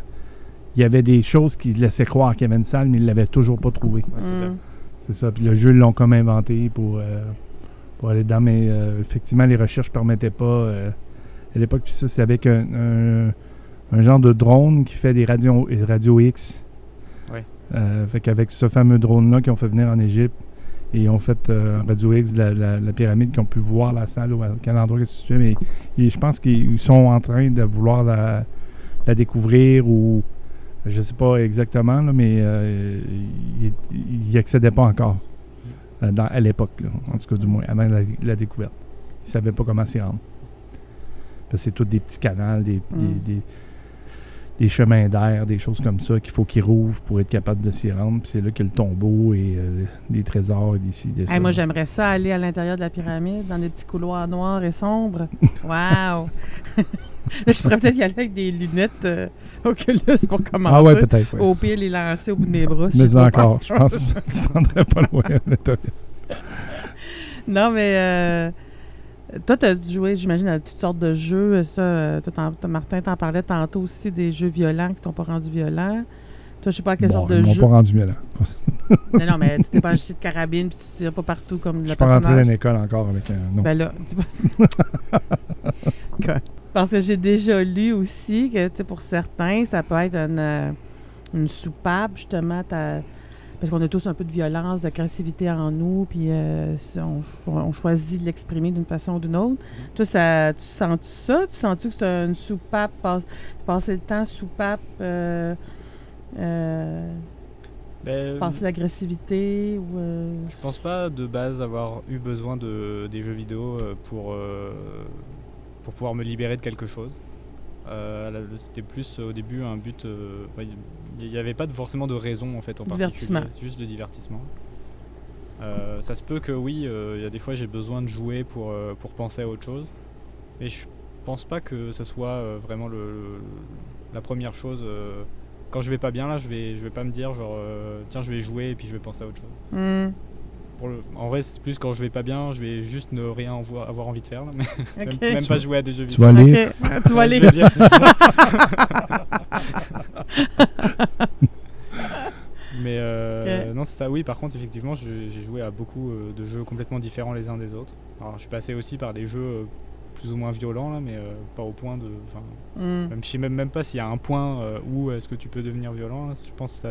il y avait des choses qui laissaient croire qu'il y avait une salle, mais ils ne l'avaient toujours pas trouvé. ouais, c'est ça. C'est ça. Puis le jeu, ils l'ont comme inventé pour, euh, pour aller dedans. Mais euh, effectivement, les recherches ne permettaient pas euh, à l'époque. Puis ça, c'est avec un, un- un genre de drone qui fait des radios, radio X. Euh, fait qu'avec ce fameux drone-là qu'ils ont fait venir en Égypte et ils ont fait radio X la, la- la pyramide, qu'ils ont pu voir la salle ou à quel endroit elle se situait. Mais je pense qu'ils sont en train de vouloir la, la découvrir ou je sais pas exactement, là, mais euh, il n'y accédait pas encore euh, dans- à l'époque, en tout cas du moins, avant la, la découverte. Il ne savait pas comment s'y rendre. Parce que c'est tous des petits canals, des, des- Mm. des- des chemins d'air, des choses comme ça qu'il faut qu'ils rouvrent pour être capable de s'y rendre. Puis c'est là a le tombeau et euh, des trésors et d'ici, des Hey, moi, j'aimerais ça aller à l'intérieur de la pyramide, dans des petits couloirs noirs et sombres. Wow! Je pourrais peut-être y aller avec des lunettes euh, Oculus pour commencer. Ah ouais, peut-être. ouais. Au pire, les lancer au bout de mes bras. Mais encore, je pense que tu rendrais pas loin. Non, mais euh, toi, tu as joué, j'imagine, à toutes sortes de jeux. Ça, euh, toi, Martin t'en parlait tantôt aussi des jeux violents qui t'ont pas rendu violent. Toi, je sais pas à quelle Bon, sorte ils de m'ont jeu. pas rendu là. Non, non, mais tu t'es pas acheté de carabine puis tu tires pas partout comme Je le suis pas rentré dans personnage. l'école encore avec un. Non. Ben là, pas-? Parce que j'ai déjà lu aussi que, tu sais, pour certains, ça peut être une, euh, une soupape, justement, t'as- parce qu'on a tous un peu de violence, d'agressivité en nous, puis euh, on, cho- on choisit de l'exprimer d'une façon ou d'une autre. Toi, ça, tu sens ça? Tu sens-tu que c'est une soupape, passe- passer le temps soupape, euh, euh, Ben, passer l'agressivité ou... euh, Je pense pas de base avoir eu besoin de, des jeux vidéo pour, pour pouvoir me libérer de quelque chose. Euh, C'était plus euh, au début un but. euh, Il n'y avait pas de- forcément de raison en fait en particulier. Juste de divertissement. Euh, ça se peut que oui, il y a des fois j'ai besoin de jouer pour, pour penser à autre chose. Mais je pense pas que ça soit vraiment le, le- la première chose. quand je vais pas bien là, je vais, je vais pas me dire genre tiens je vais jouer et puis je vais penser à autre chose. hmm, Pour le- en vrai, c'est plus quand je vais pas bien, je vais juste ne rien envo- avoir envie de faire. là, mais même, même pas jouer à des jeux Tu vidéo. vas aller. Ok. tu vas aller. dire, c'est ça. mais euh, non, c'est ça. Oui, par contre, effectivement, j'ai joué à beaucoup euh, de jeux complètement différents les uns des autres. Alors, je suis passé aussi par des jeux euh, plus ou moins violents, là, mais euh, pas au point de. Hmm. Même, je sais même, même pas s'il y a un point euh, où est-ce que tu peux devenir violent. là. Je pense que ça.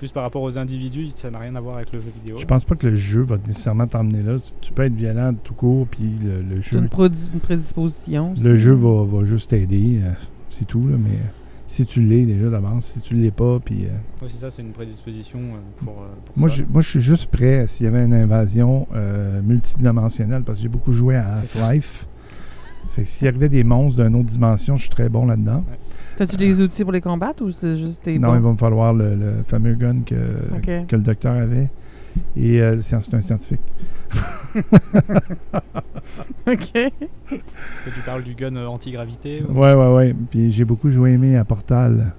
Plus par rapport aux individus, ça n'a rien à voir avec le jeu vidéo. Je pense pas que le jeu va nécessairement t'emmener là. Tu peux être violent tout court, puis le, le C'est jeu, une, prédisposition. le jeu va, va juste t'aider. euh, c'est tout, là. Mais euh, si tu l'es déjà d'avance, si tu l'es pas, puis. euh, Ouais, c'est ça, c'est une prédisposition euh, pour, euh, pour moi, ça. je, moi, je suis juste prêt s'il y avait une invasion euh, multidimensionnelle, parce que j'ai beaucoup joué à. Half-Life. Fait que s'il arrivait des monstres d'une autre dimension, je suis très bon là-dedans. T'as-tu des outils pour les combattre ou c'est juste tes Non, il va me falloir le, le fameux gun que, le docteur avait. Et euh, c'est un scientifique. OK. Est-ce que tu parles du gun euh, anti-gravité ou- Ouais, ouais, ouais. Puis j'ai beaucoup joué aimé à Portal.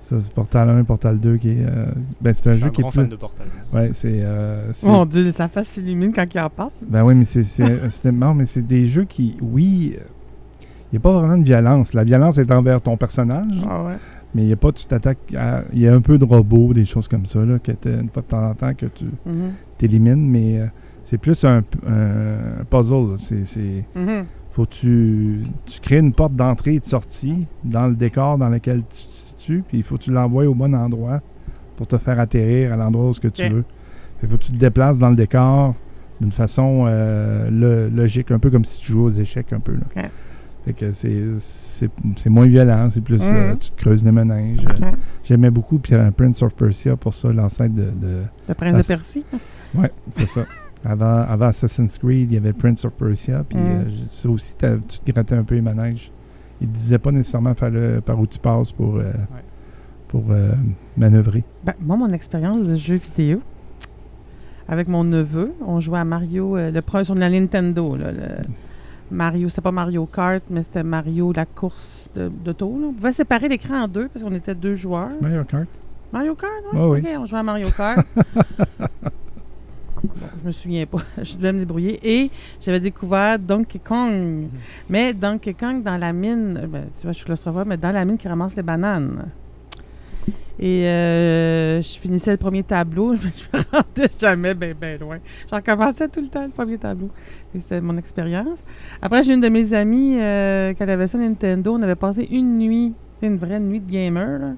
Ça, c'est Portal 1, Portal 2 qui est. euh, ben, c'est un Je suis jeu un qui est grand plus. fan de Portal. Ouais, c'est. euh, c'est- Mon Dieu, sa face s'illumine quand il en passe. Ben oui, mais c'est. c'est- mais c'est des jeux qui. Oui. Il n'y a pas vraiment de violence. La violence est envers ton personnage, Ah ouais. mais il n'y a pas. Tu t'attaques à. Il y a un peu de robots, des choses comme ça, là, que une fois de temps en temps que tu Mhm. t'élimines, mais euh, c'est plus un, puzzle. C'est. Mhm. faut que tu, tu crées une porte d'entrée et de sortie dans le décor dans lequel tu te situes, puis il faut que tu l'envoies au bon endroit pour te faire atterrir à l'endroit où ce que tu veux. Il faut que tu te déplaces dans le décor d'une façon euh, lo- logique, un peu comme si tu jouais aux échecs un peu. Là. Fait que c'est, moins violent, c'est plus. Euh, tu te creuses les manèges. Euh, Ok. J'aimais beaucoup puis, euh, Prince of Persia pour ça, l'ancêtre de. de Le prince de Persie. ouais, c'est ça. Avant, avant Assassin's Creed, il y avait Prince of Persia, puis Mhm. euh, ça aussi, tu te grattais un peu les manèges. Il te disait pas nécessairement fallait- par où tu passes pour, euh, pour euh, manœuvrer. Ben, moi, mon expérience de jeu vidéo, avec mon neveu, on jouait à Mario, euh, le premier sur la Nintendo. Là, le Mario, c'est pas Mario Kart, mais c'était Mario, la course de- d'auto. là. On pouvait séparer l'écran en deux parce qu'on était deux joueurs. Mario Kart. Mario Kart, ouais? Ah oui. Ok, on jouait à Mario Kart. bon, je me souviens pas. je devais me débrouiller. Et j'avais découvert Donkey Kong. Mais Donkey Kong dans la mine, ben, tu vois, je suis claustrophobe, mais dans la mine qui ramasse les bananes. Et euh, je finissais le premier tableau, je me rendais jamais bien ben loin. J'en recommençais tout le temps le premier tableau. Et c'est mon expérience. Après, j'ai une de mes amies euh, qui avait ça Nintendo. On avait passé une nuit, c'est une vraie nuit de gamer, là,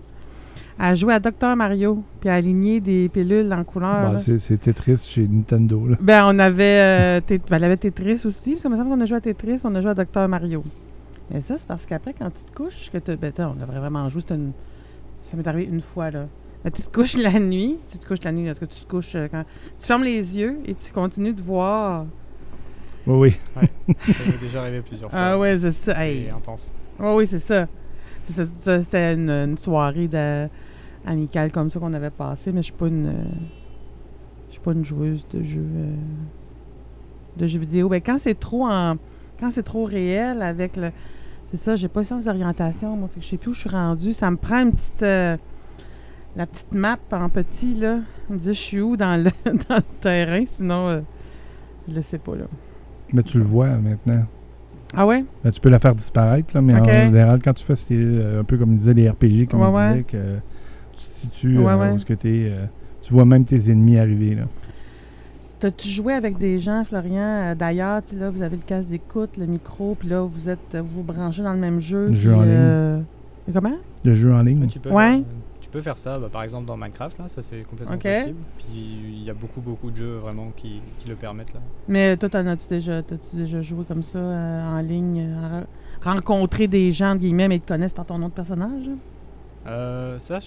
à jouer à Dr Mario, puis à aligner des pilules en couleur. Là. c'est, Tetris chez Nintendo. Là. Ben, on avait, euh, ben, elle avait Tetris aussi, parce que me semble qu'on a joué à Tetris, on a joué à Dr Mario. Mais ça, c'est parce qu'après, quand tu te couches, que t'as- ben, on devrait vraiment jouer, c'était une... ça m'est arrivé une fois, là. Tu te couches la nuit, tu te couches la nuit, parce que tu te couches euh, quand... Tu fermes les yeux et tu continues de voir... Oui, oui. Ça m'est déjà arrivé plusieurs fois. Ah ouais, c'est ça. C'est Hey. intense. Ouais, oui, c'est ça. C'est ça, ça, C'était une, une soirée de, amicale comme ça qu'on avait passée, mais je suis pas une... euh, Je suis pas une joueuse de jeux... euh, de jeux vidéo. Ben, quand c'est trop en... Quand c'est trop réel avec le... C'est ça, j'ai pas le sens d'orientation, moi. Fait que je sais plus où je suis rendue. Ça me prend une petite... euh, la petite map en petit, là. Me dire je suis où dans le, dans le terrain, sinon... euh, je le sais pas, là. Mais tu le vois maintenant. Ah ouais? Ben, tu peux la faire disparaître, là, mais en général, quand tu fais c'est, euh, un peu comme disait les RPG, comme Ouais, on ouais. disait, que tu te situes Ouais, où est-ce que t'es, tu vois même tes ennemis arriver. Là. T'as-tu joué avec des gens, Florian? euh, D'ailleurs, tu là, vous avez le casque d'écoute, le micro, puis là, vous êtes vous vous branchez dans le même jeu. Le jeu puis, en ligne. euh, Comment? Le jeu en ligne. Tu, peux Ouais. faire, tu peux faire ça, bah, par exemple dans Minecraft, là, ça c'est complètement Ok. possible. Puis il y a beaucoup beaucoup de jeux vraiment qui, qui le permettent là. Mais toi, t'en as-tu déjà, t'as-tu déjà joué comme ça euh, en ligne? euh, rencontrer des gens, guillemets, mais ils te connaissent par ton nom de personnage? hein? Euh, ça,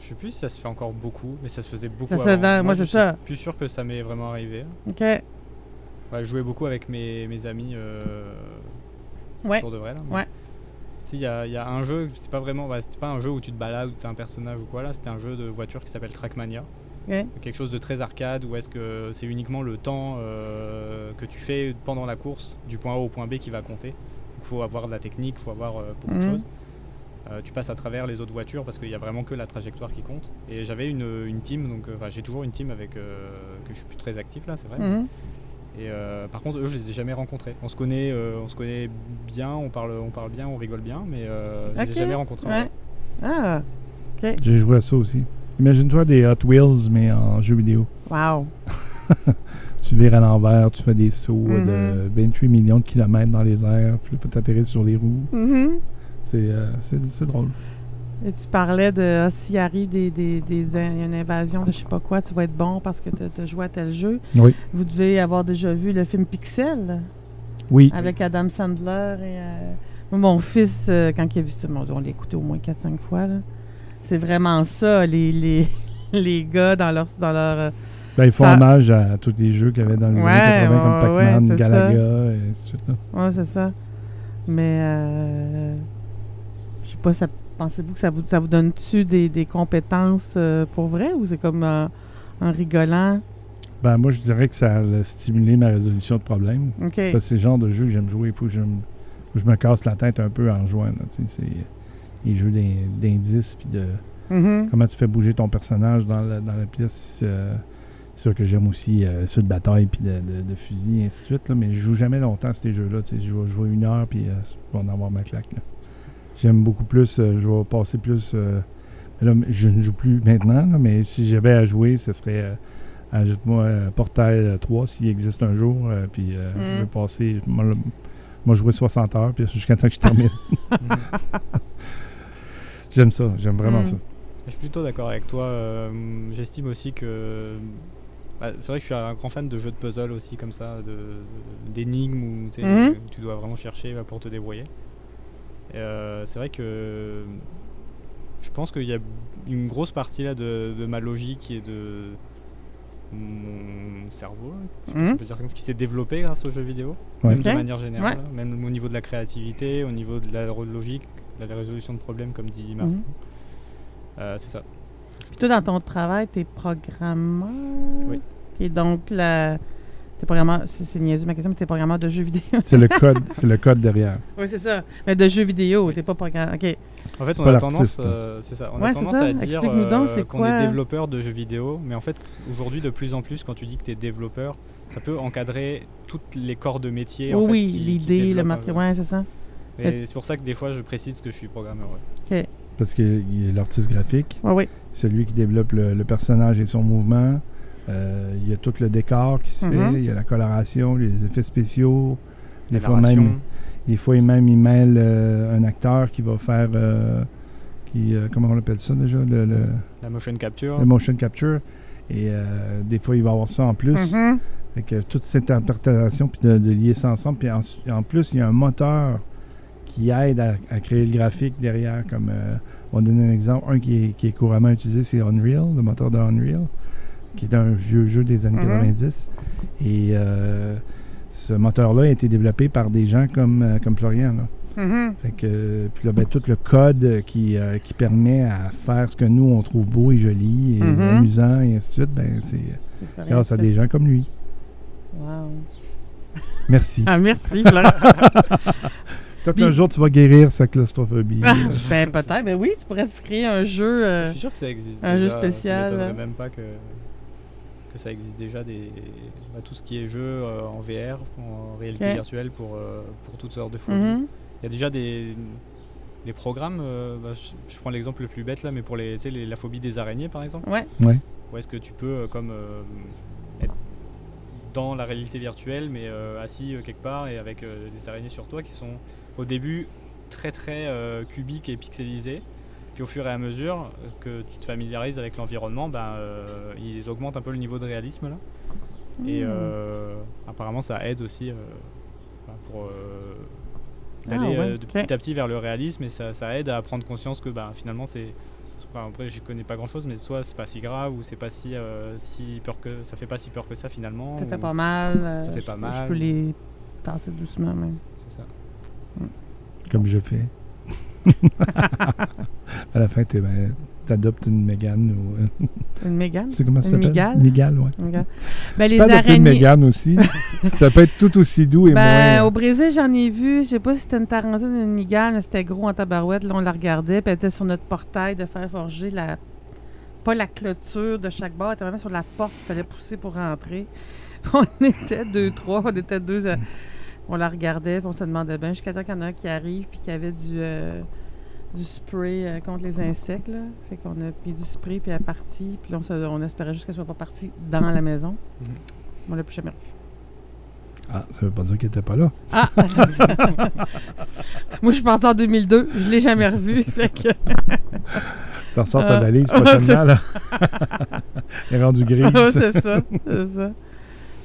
je, sais plus si ça se fait encore beaucoup, mais ça se faisait beaucoup. Ça avant. fait- moi, je c'est suis ça. Plus sûr que ça m'est vraiment arrivé. OK. Ouais, je jouais beaucoup avec mes, mes amis euh, Ouais. pour de vrai là. Ouais. Si, il y a, il y a un jeu, c'était pas vraiment, bah, c'était pas un jeu où tu te balades, où tu es un personnage ou quoi là, c'était un jeu de voiture qui s'appelle Trackmania. OK. quelque chose de très arcade où est-ce que c'est uniquement le temps euh, que tu fais pendant la course du point A au point B qui va compter. Il faut avoir de la technique, il faut avoir euh, beaucoup de Mhm. choses. Euh, tu passes à travers les autres voitures parce qu'il n'y a vraiment que la trajectoire qui compte. Et j'avais une, une team, donc euh, enfin, j'ai toujours une team avec euh, que je suis plus très actif là, c'est vrai. Mhm. Et euh, par contre, eux, je les ai jamais rencontrés. On se connaît, euh, on se connaît bien, on parle, on parle bien, on rigole bien, mais euh, je les ai jamais rencontrés. en Ouais. Ah, OK. J'ai joué à ça aussi. Imagine-toi des Hot Wheels, mais en jeu vidéo. Wow. Tu vires à l'envers, tu fais des sauts Mhm. de 28 millions de kilomètres dans les airs, puis là, faut t'atterrir sur les roues. Mhm. C'est- c'est drôle. Et tu parlais de ah, s'il arrive des, des, une invasion de je sais pas quoi, tu vas être bon parce que tu as joué à tel jeu. Oui. Vous devez avoir déjà vu le film Pixel Oui. avec Adam Sandler et euh, mon fils, euh, quand il a vu ça, on l'a écouté au moins 4-5 fois. C'est vraiment ça, les, les, les gars dans leur. Dans leur euh, Ben, ils font Ça- hommage à tous les jeux qu'il y avait dans les Ouais, années 80 comme Pac-Man, ouais, Galaga, et ainsi de suite. ouais, c'est ça. Mais euh, sais pas, ça, pensez-vous que ça vous, ça vous donne-tu des, des compétences euh, pour vrai ou c'est comme euh, en rigolant? Ben, moi, je dirais que ça a stimulé ma résolution de problèmes. OK. Parce que c'est le genre de jeu que j'aime jouer. Il faut que je, me- que je me casse la tête un peu en jouant. là, C'est les jeux d'in- d'indices, puis de Mhm. comment tu fais bouger ton personnage dans la, dans la pièce. euh, c'est sûr que j'aime aussi euh, ceux de bataille, puis de, de, de fusil, et ainsi de suite. là, mais je joue jamais longtemps à ces jeux-là. Je vais jouer une heure, puis euh, je vais en avoir ma claque. là. J'aime beaucoup plus. euh, je vais passer plus. euh, là, je ne joue plus maintenant, là, mais si j'avais à jouer, ce serait. euh, Ajoute-moi Portail euh, 3 s'il existe un jour. euh, puis euh, Mm. je vais passer. Moi, le- moi, jouer 60 heures, puis jusqu'à temps que je termine. Mhm. j'aime ça. J'aime vraiment Mm. ça. Je suis plutôt d'accord avec toi. euh, J'estime aussi que. bah, c'est vrai que je suis un grand fan de jeux de puzzle aussi, comme ça, de- de- d'énigmes où tu dois vraiment chercher bah, pour te débrouiller. Euh, c'est vrai que je pense qu'il y a une grosse partie là de, de ma logique et de mon cerveau, on Mhm. peut dire comme qui s'est développé grâce aux jeux vidéo, Ouais. même de manière générale, Ouais. même au niveau de la créativité, au niveau de la logique, de la résolution de problèmes, comme dit Martin. Mhm. Euh, c'est ça. Puis toi, dans ton travail, t'es programmeur? Oui. Et donc, la... t'es programmeur, c'est c'est niaiseux ma question, mais t'es programmeur de jeux vidéo. C'est le code, c'est le code derrière. oui, c'est ça. Mais de jeux vidéo, t'es pas programmeur. OK. En fait, C'est on a tendance, là. euh, c'est ça, on Ouais, a c'est tendance ça. à dire Explique-nous donc, euh, c'est qu'on quoi? est développeur de jeux vidéo, mais en fait, aujourd'hui, de plus en plus, quand tu dis que tu es développeur, ça peut encadrer toutes les corps de métier. en Oh fait, oui, l'idée, le marketing. Ouais, c'est ça. Et c'est pour ça que des fois, je précise que je suis programmeur. ouais. Parce qu'il y a l'artiste graphique, Ouais, oui. celui qui développe le, le personnage et son mouvement. Euh, il y a tout le décor qui se Mhm. fait, il y a la coloration, les effets spéciaux. Des La fois, même, des fois, même, il mêle euh, un acteur qui va faire. euh, qui, comment on appelle ça déjà? Le, le- la motion capture. le motion capture. Et des fois, il va avoir ça en plus. Fait que toute cette interprétation, puis de, de lier ça ensemble. Puis en, en plus, il y a un moteur qui aide à, à créer le graphique derrière. Comme euh, on va donner un exemple. Un qui est, qui est couramment utilisé, c'est Unreal, le moteur de Unreal, qui est un vieux jeu des années Mhm. 90. Et euh, ce moteur-là a été développé par des gens comme, euh, comme Florian. là. Mhm. Fait que, puis là, ben, tout le code qui, euh, qui permet à faire ce que nous, on trouve beau et joli et Mhm. amusant et ainsi de suite, ben, c'est grâce à des gens comme lui. Wow. Merci. Ah, merci, Florent. Peut-être un jour, tu vas guérir sa claustrophobie. Ah, ben, peut-être. Ben oui, tu pourrais te créer un jeu. euh, Je suis sûr que ça existe. un jeu spécial, Ça euh. même pas que, que ça existe déjà des, bah, tout ce qui est jeu euh, en VR, en réalité virtuelle pour, euh, pour toutes sortes de phobies. mhm. Il y a déjà des, des programmes, euh, bah, je, je prends l'exemple le plus bête là, mais pour les, la phobie des araignées par exemple, Ouais. Ouais. où est-ce que tu peux euh, comme euh, être dans la réalité virtuelle mais euh, assis euh, quelque part et avec euh, des araignées sur toi qui sont au début très très euh, cubiques et pixelisées. Puis au fur et à mesure que tu te familiarises avec l'environnement, ben, euh, ils augmentent un peu le niveau de réalisme là. Et Hmm. euh, apparemment, ça aide aussi euh, enfin, pour euh, Ah, d'aller ouais, euh, de ok. petit à petit vers le réalisme et ça, ça aide à prendre conscience que ben, finalement, c'est. enfin, après, je connais pas grand chose, mais soit c'est pas si grave ou c'est pas si, euh, si peur que ça fait pas si peur que ça finalement. Ça fait pas mal. euh, Ça fait pas je- mal. Je peux les tasser doucement, même. C'est ça. Comme je fais. à la fin, tu adoptes une Mégane ou. euh, Une mégane? sais comment ça s'appelle? Migale? Migale, ouais. Ok. Ben, les une. Mégane aussi. ça peut être tout aussi doux et Ben, moins. au Brésil, j'en ai vu. Je sais pas si c'était une tarentine ou une migale, c'était gros en tabarouette. Là, on la regardait, puis elle était sur notre portail de faire forger la. Pas la clôture de chaque bar, elle était vraiment sur la porte qu'il fallait pousser pour rentrer. On était deux, trois, on était deux. à- On la regardait, puis on se demandait bien jusqu'à temps qu'il y en a un qui arrive, puis qu'il y avait du, euh, du spray euh, contre les insectes. Là. Fait qu'on a mis du spray, puis elle est partie. Puis là, on, se- on espérait juste qu'elle soit pas partie dans la maison. Mhm. On l'a plus jamais revue. Ah, ça veut pas dire qu'elle était pas là. Ah! Moi, je suis partie en 2002. Je l'ai jamais revue. Fait que... Tu ressors ta Euh, valise ouais, c'est prochainement, là. Elle est rendue grise. C'est ça. C'est ça.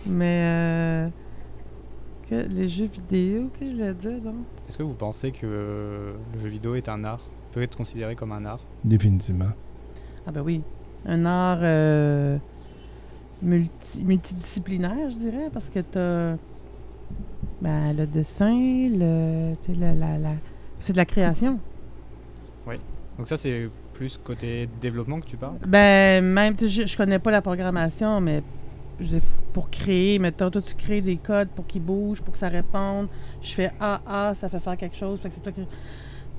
Mais... euh, que les jeux vidéo, que je l'ai dit, donc? Est-ce que vous pensez que le jeu vidéo est un art Peut être considéré comme un art? Définitivement. Ah ben oui. Un art euh, multi, multidisciplinaire, je dirais, parce que t'as ben, le dessin, le, tu sais, la, la, la- c'est de la création. Donc ça, c'est plus côté développement que tu parles? Ben, même, je, je connais pas la programmation, mais pour créer, mettons, toi, tu crées des codes pour qu'ils bougent, pour que ça réponde. Je fais A, A, ça fait faire quelque chose. Fait que c'est toi qui.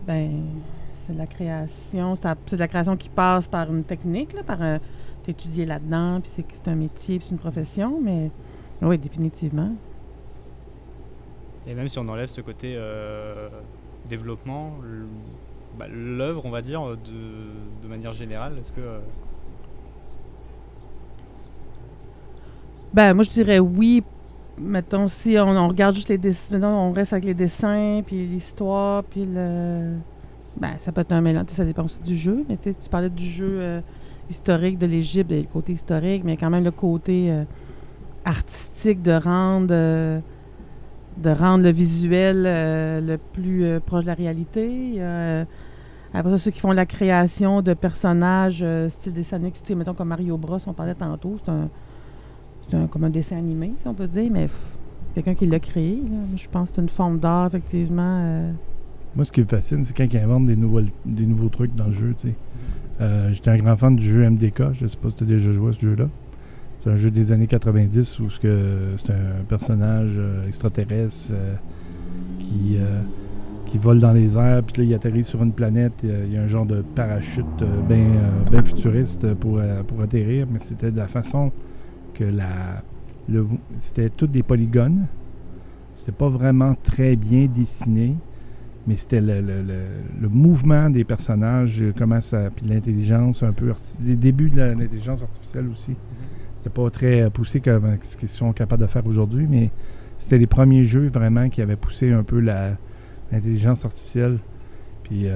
Ben, c'est de la création. C'est de la création qui passe par une technique, là, par. T'as étudié là-dedans, puis c'est c'est un métier, puis c'est une profession, mais. Oui, définitivement. Et même si on enlève ce côté euh, développement, bah, l'œuvre, on va dire, de, de manière générale, est-ce que... euh, Ben, moi, je dirais oui. Mettons, si on, regarde juste les dessins, on reste avec les dessins, puis l'histoire, puis le. Ben, ça peut être un mélange. Ça dépend aussi du jeu. Mais tu parlais du jeu euh, historique de l'Égypte, le côté historique, mais quand même le côté euh, artistique de rendre euh, de rendre le visuel le plus proche de la réalité. Après ça, ceux qui font la création de personnages euh, style dessin animé, tu sais, mettons comme Mario Bros, on parlait tantôt, c'est un, c'est un- comme un dessin animé, si on peut dire, mais quelqu'un qui l'a créé. là. Je pense que c'est une forme d'art, effectivement. euh. Moi, ce qui me fascine, c'est quand ils inventent des nouveaux, des nouveaux trucs dans le jeu. Euh, J'étais un grand fan du jeu MDK. Je sais pas si tu as déjà joué à ce jeu-là. C'est un jeu des années 90 où c'est un personnage euh, extraterrestre qui, qui vole dans les airs, puis là, il atterrit sur une planète. Il y a un genre de parachute bien futuriste pour, pour atterrir, mais c'était de la façon que la. le- C'était toutes des polygones. C'était pas vraiment très bien dessiné mais c'était le, le- mouvement des personnages, euh, comment ça, puis l'intelligence un peu, les débuts de la- l'intelligence artificielle aussi. C'était pas très euh, poussé comme euh, ce qu'ils sont capables de faire aujourd'hui, mais c'était les premiers jeux vraiment qui avaient poussé un peu la- l'intelligence artificielle. Puis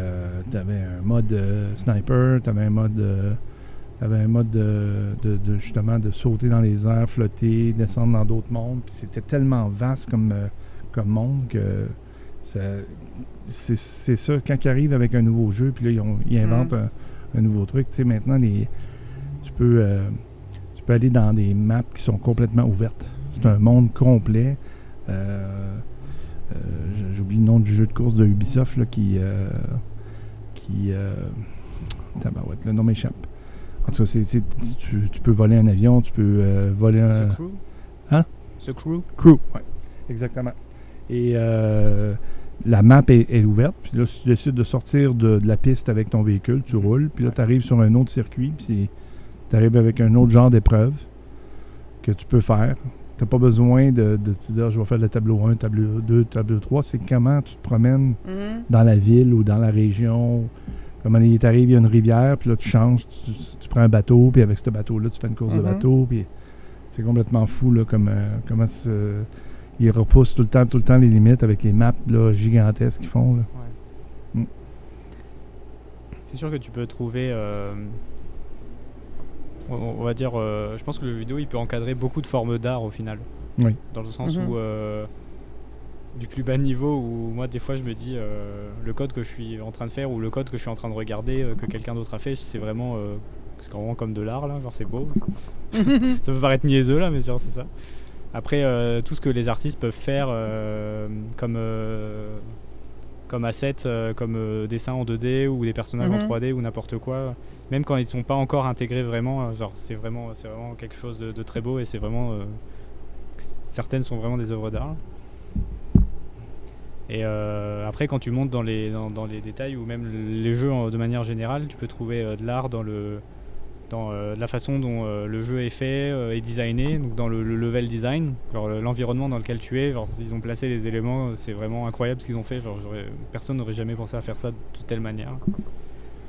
tu avais un mode euh, sniper, tu avais un mode, euh, t'avais un mode de, de- de, justement de sauter dans les airs, flotter, descendre dans d'autres mondes. Puis c'était tellement vaste comme, euh, comme monde que c'est ça, quand ils arrivent avec un nouveau jeu, puis là, ils, ont- ils inventent un, un nouveau truc. Tu sais, maintenant, les, tu, peux, euh, tu peux aller dans des maps qui sont complètement ouvertes. C'est un monde complet. Euh, euh, J'oublie le nom du jeu de course de Ubisoft là, qui. euh, qui euh, tabarouette, le nom m'échappe. En tout cas, c'est- c'est- tu, tu peux voler un avion, tu peux euh, voler un. The Crew? Hein? The Crew? Crew, oui. Exactement. Et euh, la map est, est ouverte. Puis là, si tu décides de sortir de, de la piste avec ton véhicule, tu roules. Puis là, tu arrives sur un autre circuit. Puis tu arrives avec un autre genre d'épreuve que tu peux faire. Tu n'as pas besoin de, de te dire je vais faire le tableau 1, tableau 2, tableau 3. C'est comment tu te promènes dans la ville ou dans la région. Comme il t'arrive, il y a une rivière, puis là, tu changes, tu, tu prends un bateau, puis avec ce bateau-là, tu fais une course de Mhm. bateau, puis c'est complètement fou, là, comme, euh, comment ils repoussent tout le temps, tout le temps les limites avec les maps là, gigantesques qu'ils font. Là. Mm. C'est sûr que tu peux trouver. euh, on, on va dire. euh, je pense que le jeu vidéo il peut encadrer beaucoup de formes d'art au final. Oui. Dans le sens Mhm. où. Du plus bas niveau, où moi des fois je me dis euh, le code que je suis en train de faire ou le code que je suis en train de regarder euh, que quelqu'un d'autre a fait, c'est vraiment. euh, c'est vraiment comme de l'art là, genre c'est beau. ça peut paraître niaiseux là, mais genre c'est ça. Après, tout ce que les artistes peuvent faire comme, comme assets, euh, comme dessin en 2D ou des personnages Mhm. en 3D ou n'importe quoi, même quand ils sont pas encore intégrés vraiment, euh, genre c'est vraiment, c'est vraiment quelque chose de, de très beau et c'est vraiment. certaines sont vraiment des œuvres d'art. Et euh, après, quand tu montes dans les, dans, dans les détails ou même les jeux de manière générale, tu peux trouver euh, de l'art dans le dans euh, la façon dont le jeu est fait et designé, donc dans le, le level design, genre le- l'environnement dans lequel tu es, genre ils ont placé les éléments, c'est vraiment incroyable ce qu'ils ont fait, genre personne n'aurait jamais pensé à faire ça de telle manière.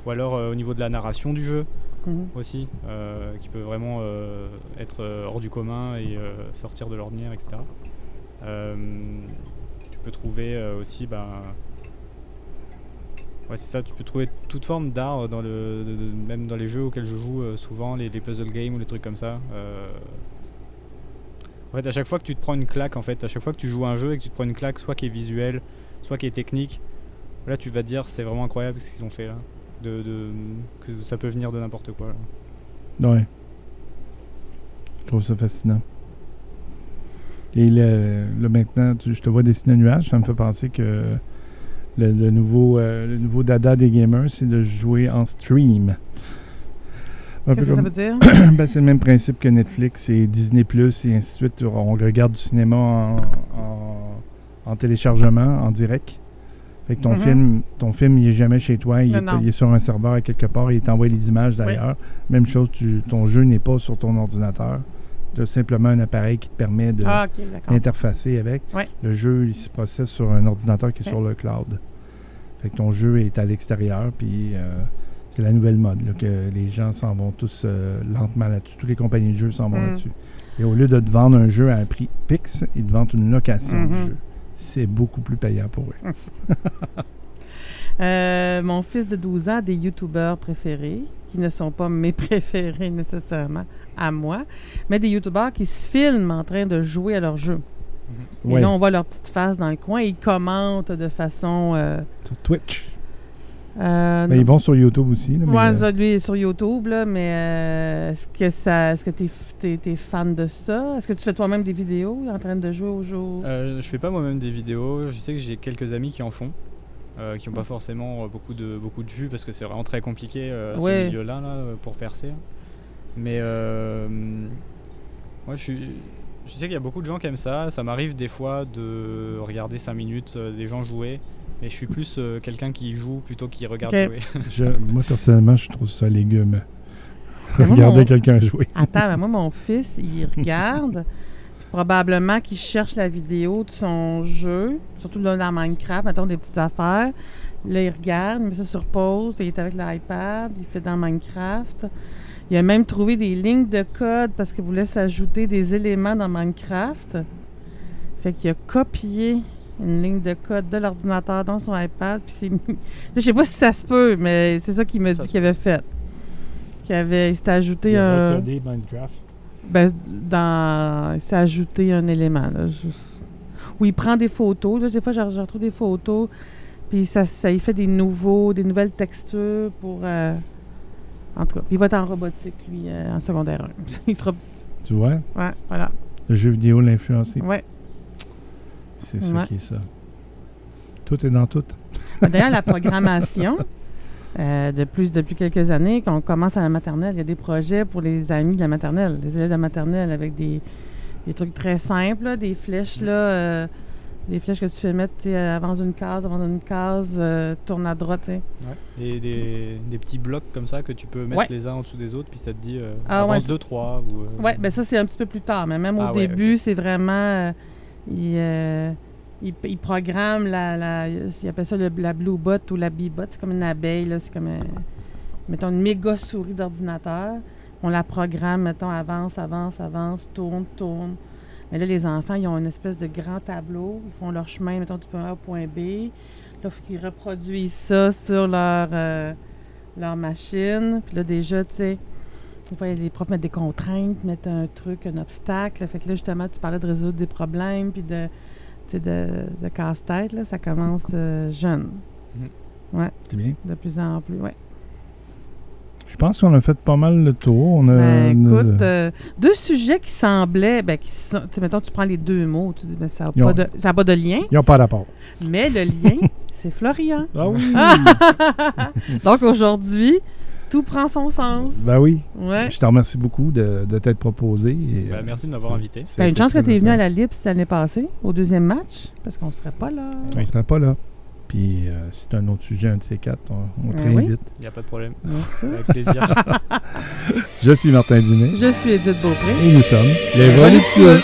Ou alors au niveau de la narration du jeu Mhm. aussi, qui peut vraiment être hors du commun et sortir de l'ordinaire, etc. Euh, peux trouver euh, aussi, ben, ouais c'est ça, tu peux trouver toute forme d'art dans le, même dans les jeux auxquels je joue euh, souvent, les, puzzle games ou les trucs comme ça. Euh, en fait, à chaque fois que tu te prends une claque, en fait, à chaque fois que tu joues un jeu et que tu te prends une claque, soit qui est visuelle, soit qui est technique, là tu vas dire c'est vraiment incroyable ce qu'ils ont fait là. De, que ça peut venir de n'importe quoi. Ouais. Je trouve ça fascinant. Et le, là, maintenant, tu- je te vois dessiner un nuage, ça me fait penser que le, le nouveau, euh, le nouveau dada des gamers, c'est de jouer en stream. Qu'est-ce que ça veut dire? Ben, c'est le même principe que Netflix et Disney Plus et ainsi de suite. On regarde du cinéma en, en- en téléchargement, en direct. Fait que ton Mhm. film, ton film, il est jamais chez toi, il, est, non. il est sur un serveur à quelque part et il t'envoie les images d'ailleurs. Même chose, tu- ton jeu n'est pas sur ton ordinateur. Tu as simplement un appareil qui te permet de Ah, avec. Ouais. Le jeu, il se processe sur un ordinateur qui est sur le cloud. Fait que ton jeu est à l'extérieur, puis euh, c'est la nouvelle mode, là, que les gens s'en vont tous euh, lentement là-dessus. Toutes les compagnies de jeux s'en vont Mm. là-dessus. Et au lieu de te vendre un jeu à un prix fixe, ils te vendent une location du Mhm. jeu. C'est beaucoup plus payant pour eux. Euh, mon fils de 12 ans a des youtubeurs préférés, qui ne sont pas mes préférés nécessairement à moi, mais des youtubeurs qui se filment en train de jouer à leur jeu. Et Ouais, là, on voit leur petite face dans le coin et ils commentent de façon. euh, sur Twitch. euh, Ben, ils vont sur YouTube aussi. Là, mais, Moi, euh, ça, lui, est sur YouTube, là, mais euh, est-ce que ça, est-ce que t'es, t'es, t'es fan de ça? Est-ce que tu fais toi-même des vidéos en train de jouer au jeu? Euh, je fais pas moi-même des vidéos. Je sais que j'ai quelques amis qui en font, euh, qui n'ont pas forcément euh, beaucoup de beaucoup de vues parce que c'est vraiment très compliqué euh, Ouais. ce milieu-là là, euh, pour percer. Mais euh, moi, je suis. Je sais qu'il y a beaucoup de gens qui aiment ça. Ça m'arrive des fois de regarder 5 minutes euh, des gens jouer. Mais je suis plus euh, quelqu'un qui joue plutôt qui regarde jouer. je- moi, personnellement, je trouve ça légume. Mais moi, Regarder mon- quelqu'un jouer. Attends, mais moi, mon fils, il regarde. probablement qu'il cherche la vidéo de son jeu, surtout là, dans Minecraft, mettons des petites affaires. Là, il regarde, il met ça sur pause, il est avec l'iPad, il fait dans Minecraft. Il a même trouvé des lignes de code parce qu'il voulait s'ajouter des éléments dans Minecraft. Fait qu'il a copié une ligne de code de l'ordinateur dans son iPad, puis c'est Je sais pas si ça se peut, mais c'est ça qu'il me Ça dit qu'il avait fait. Qu'il avait... Il s'était ajouté un... Minecraft. Ben, dans... Il s'est ajouté un élément. Là, juste- Où il prend des photos. Là, des fois, je, je retrouve des photos. Puis ça, ça il fait des nouveaux, des nouvelles textures pour. euh, En tout cas, il va être en robotique, lui, euh, en secondaire 1. il sera. Tu vois, Ouais, voilà. le jeu vidéo l'a influencé. Ouais. C'est ça Ouais. qui est ça. Tout est dans tout. D'ailleurs, la programmation, euh, de plus, depuis quelques années, qu'on commence à la maternelle, il y a des projets pour les amis de la maternelle, les élèves de la maternelle, avec des, des trucs très simples, là, des flèches, là, euh, des flèches que tu fais mettre, tu sais, avance d'une case, avant d'une case, euh, tourne à droite, tu sais. Des, des- des petits blocs comme ça que tu peux mettre Ouais. les uns en dessous des autres, puis ça te dit euh, Ah ouais, avance c'est- 2, 3. Ou, euh, Ouais, ben ça, c'est un petit peu plus tard, mais même au Ah ouais, début, c'est vraiment. euh, il, euh, il, il programme la. la il appelle ça le- la Blue Bot ou la Bee Bot. C'est comme une abeille, là. C'est comme. un- mettons, une méga souris d'ordinateur. On la programme, mettons, avance, avance, avance, tourne, tourne. Mais là, les enfants, ils ont une espèce de grand tableau. Ils font leur chemin, mettons, du point A au point B. Là, il faut qu'ils reproduisent ça sur leur, euh, leur machine. Puis là, déjà, tu sais, les profs mettent des contraintes, mettent un truc, un obstacle. Fait que là, justement, tu parlais de résoudre des problèmes, puis de, de, de casse-tête. Là, ça commence euh, jeune, C'est bien. de plus en plus. Ouais. Je pense qu'on a fait pas mal le tour. On a, Ben, écoute, euh, deux sujets qui semblaient, ben, qui sont, tu sais, mettons, tu prends les deux mots, tu dis, ben, ça n'a pas, de- ça a pas de lien, Ils n'ont pas rapport. mais le lien, c'est Florian. Ah oui! Donc aujourd'hui, tout prend son sens. ben oui. Ouais. Je te remercie beaucoup de, de t'être proposé. et, Bah, euh, merci de m'avoir invité. c'est T'as une chance que tu es venu à la Lips l'année passée, au deuxième match, parce qu'on serait pas là. On ne serait pas là. Puis, euh, si c'est un autre sujet, un de ces quatre, on, on Ben oui. réinvite. Il n'y a pas de problème. Merci. Avec plaisir. Je suis Martin Dumais. Je suis Edith Beaupré. Et nous sommes les Voluptueux.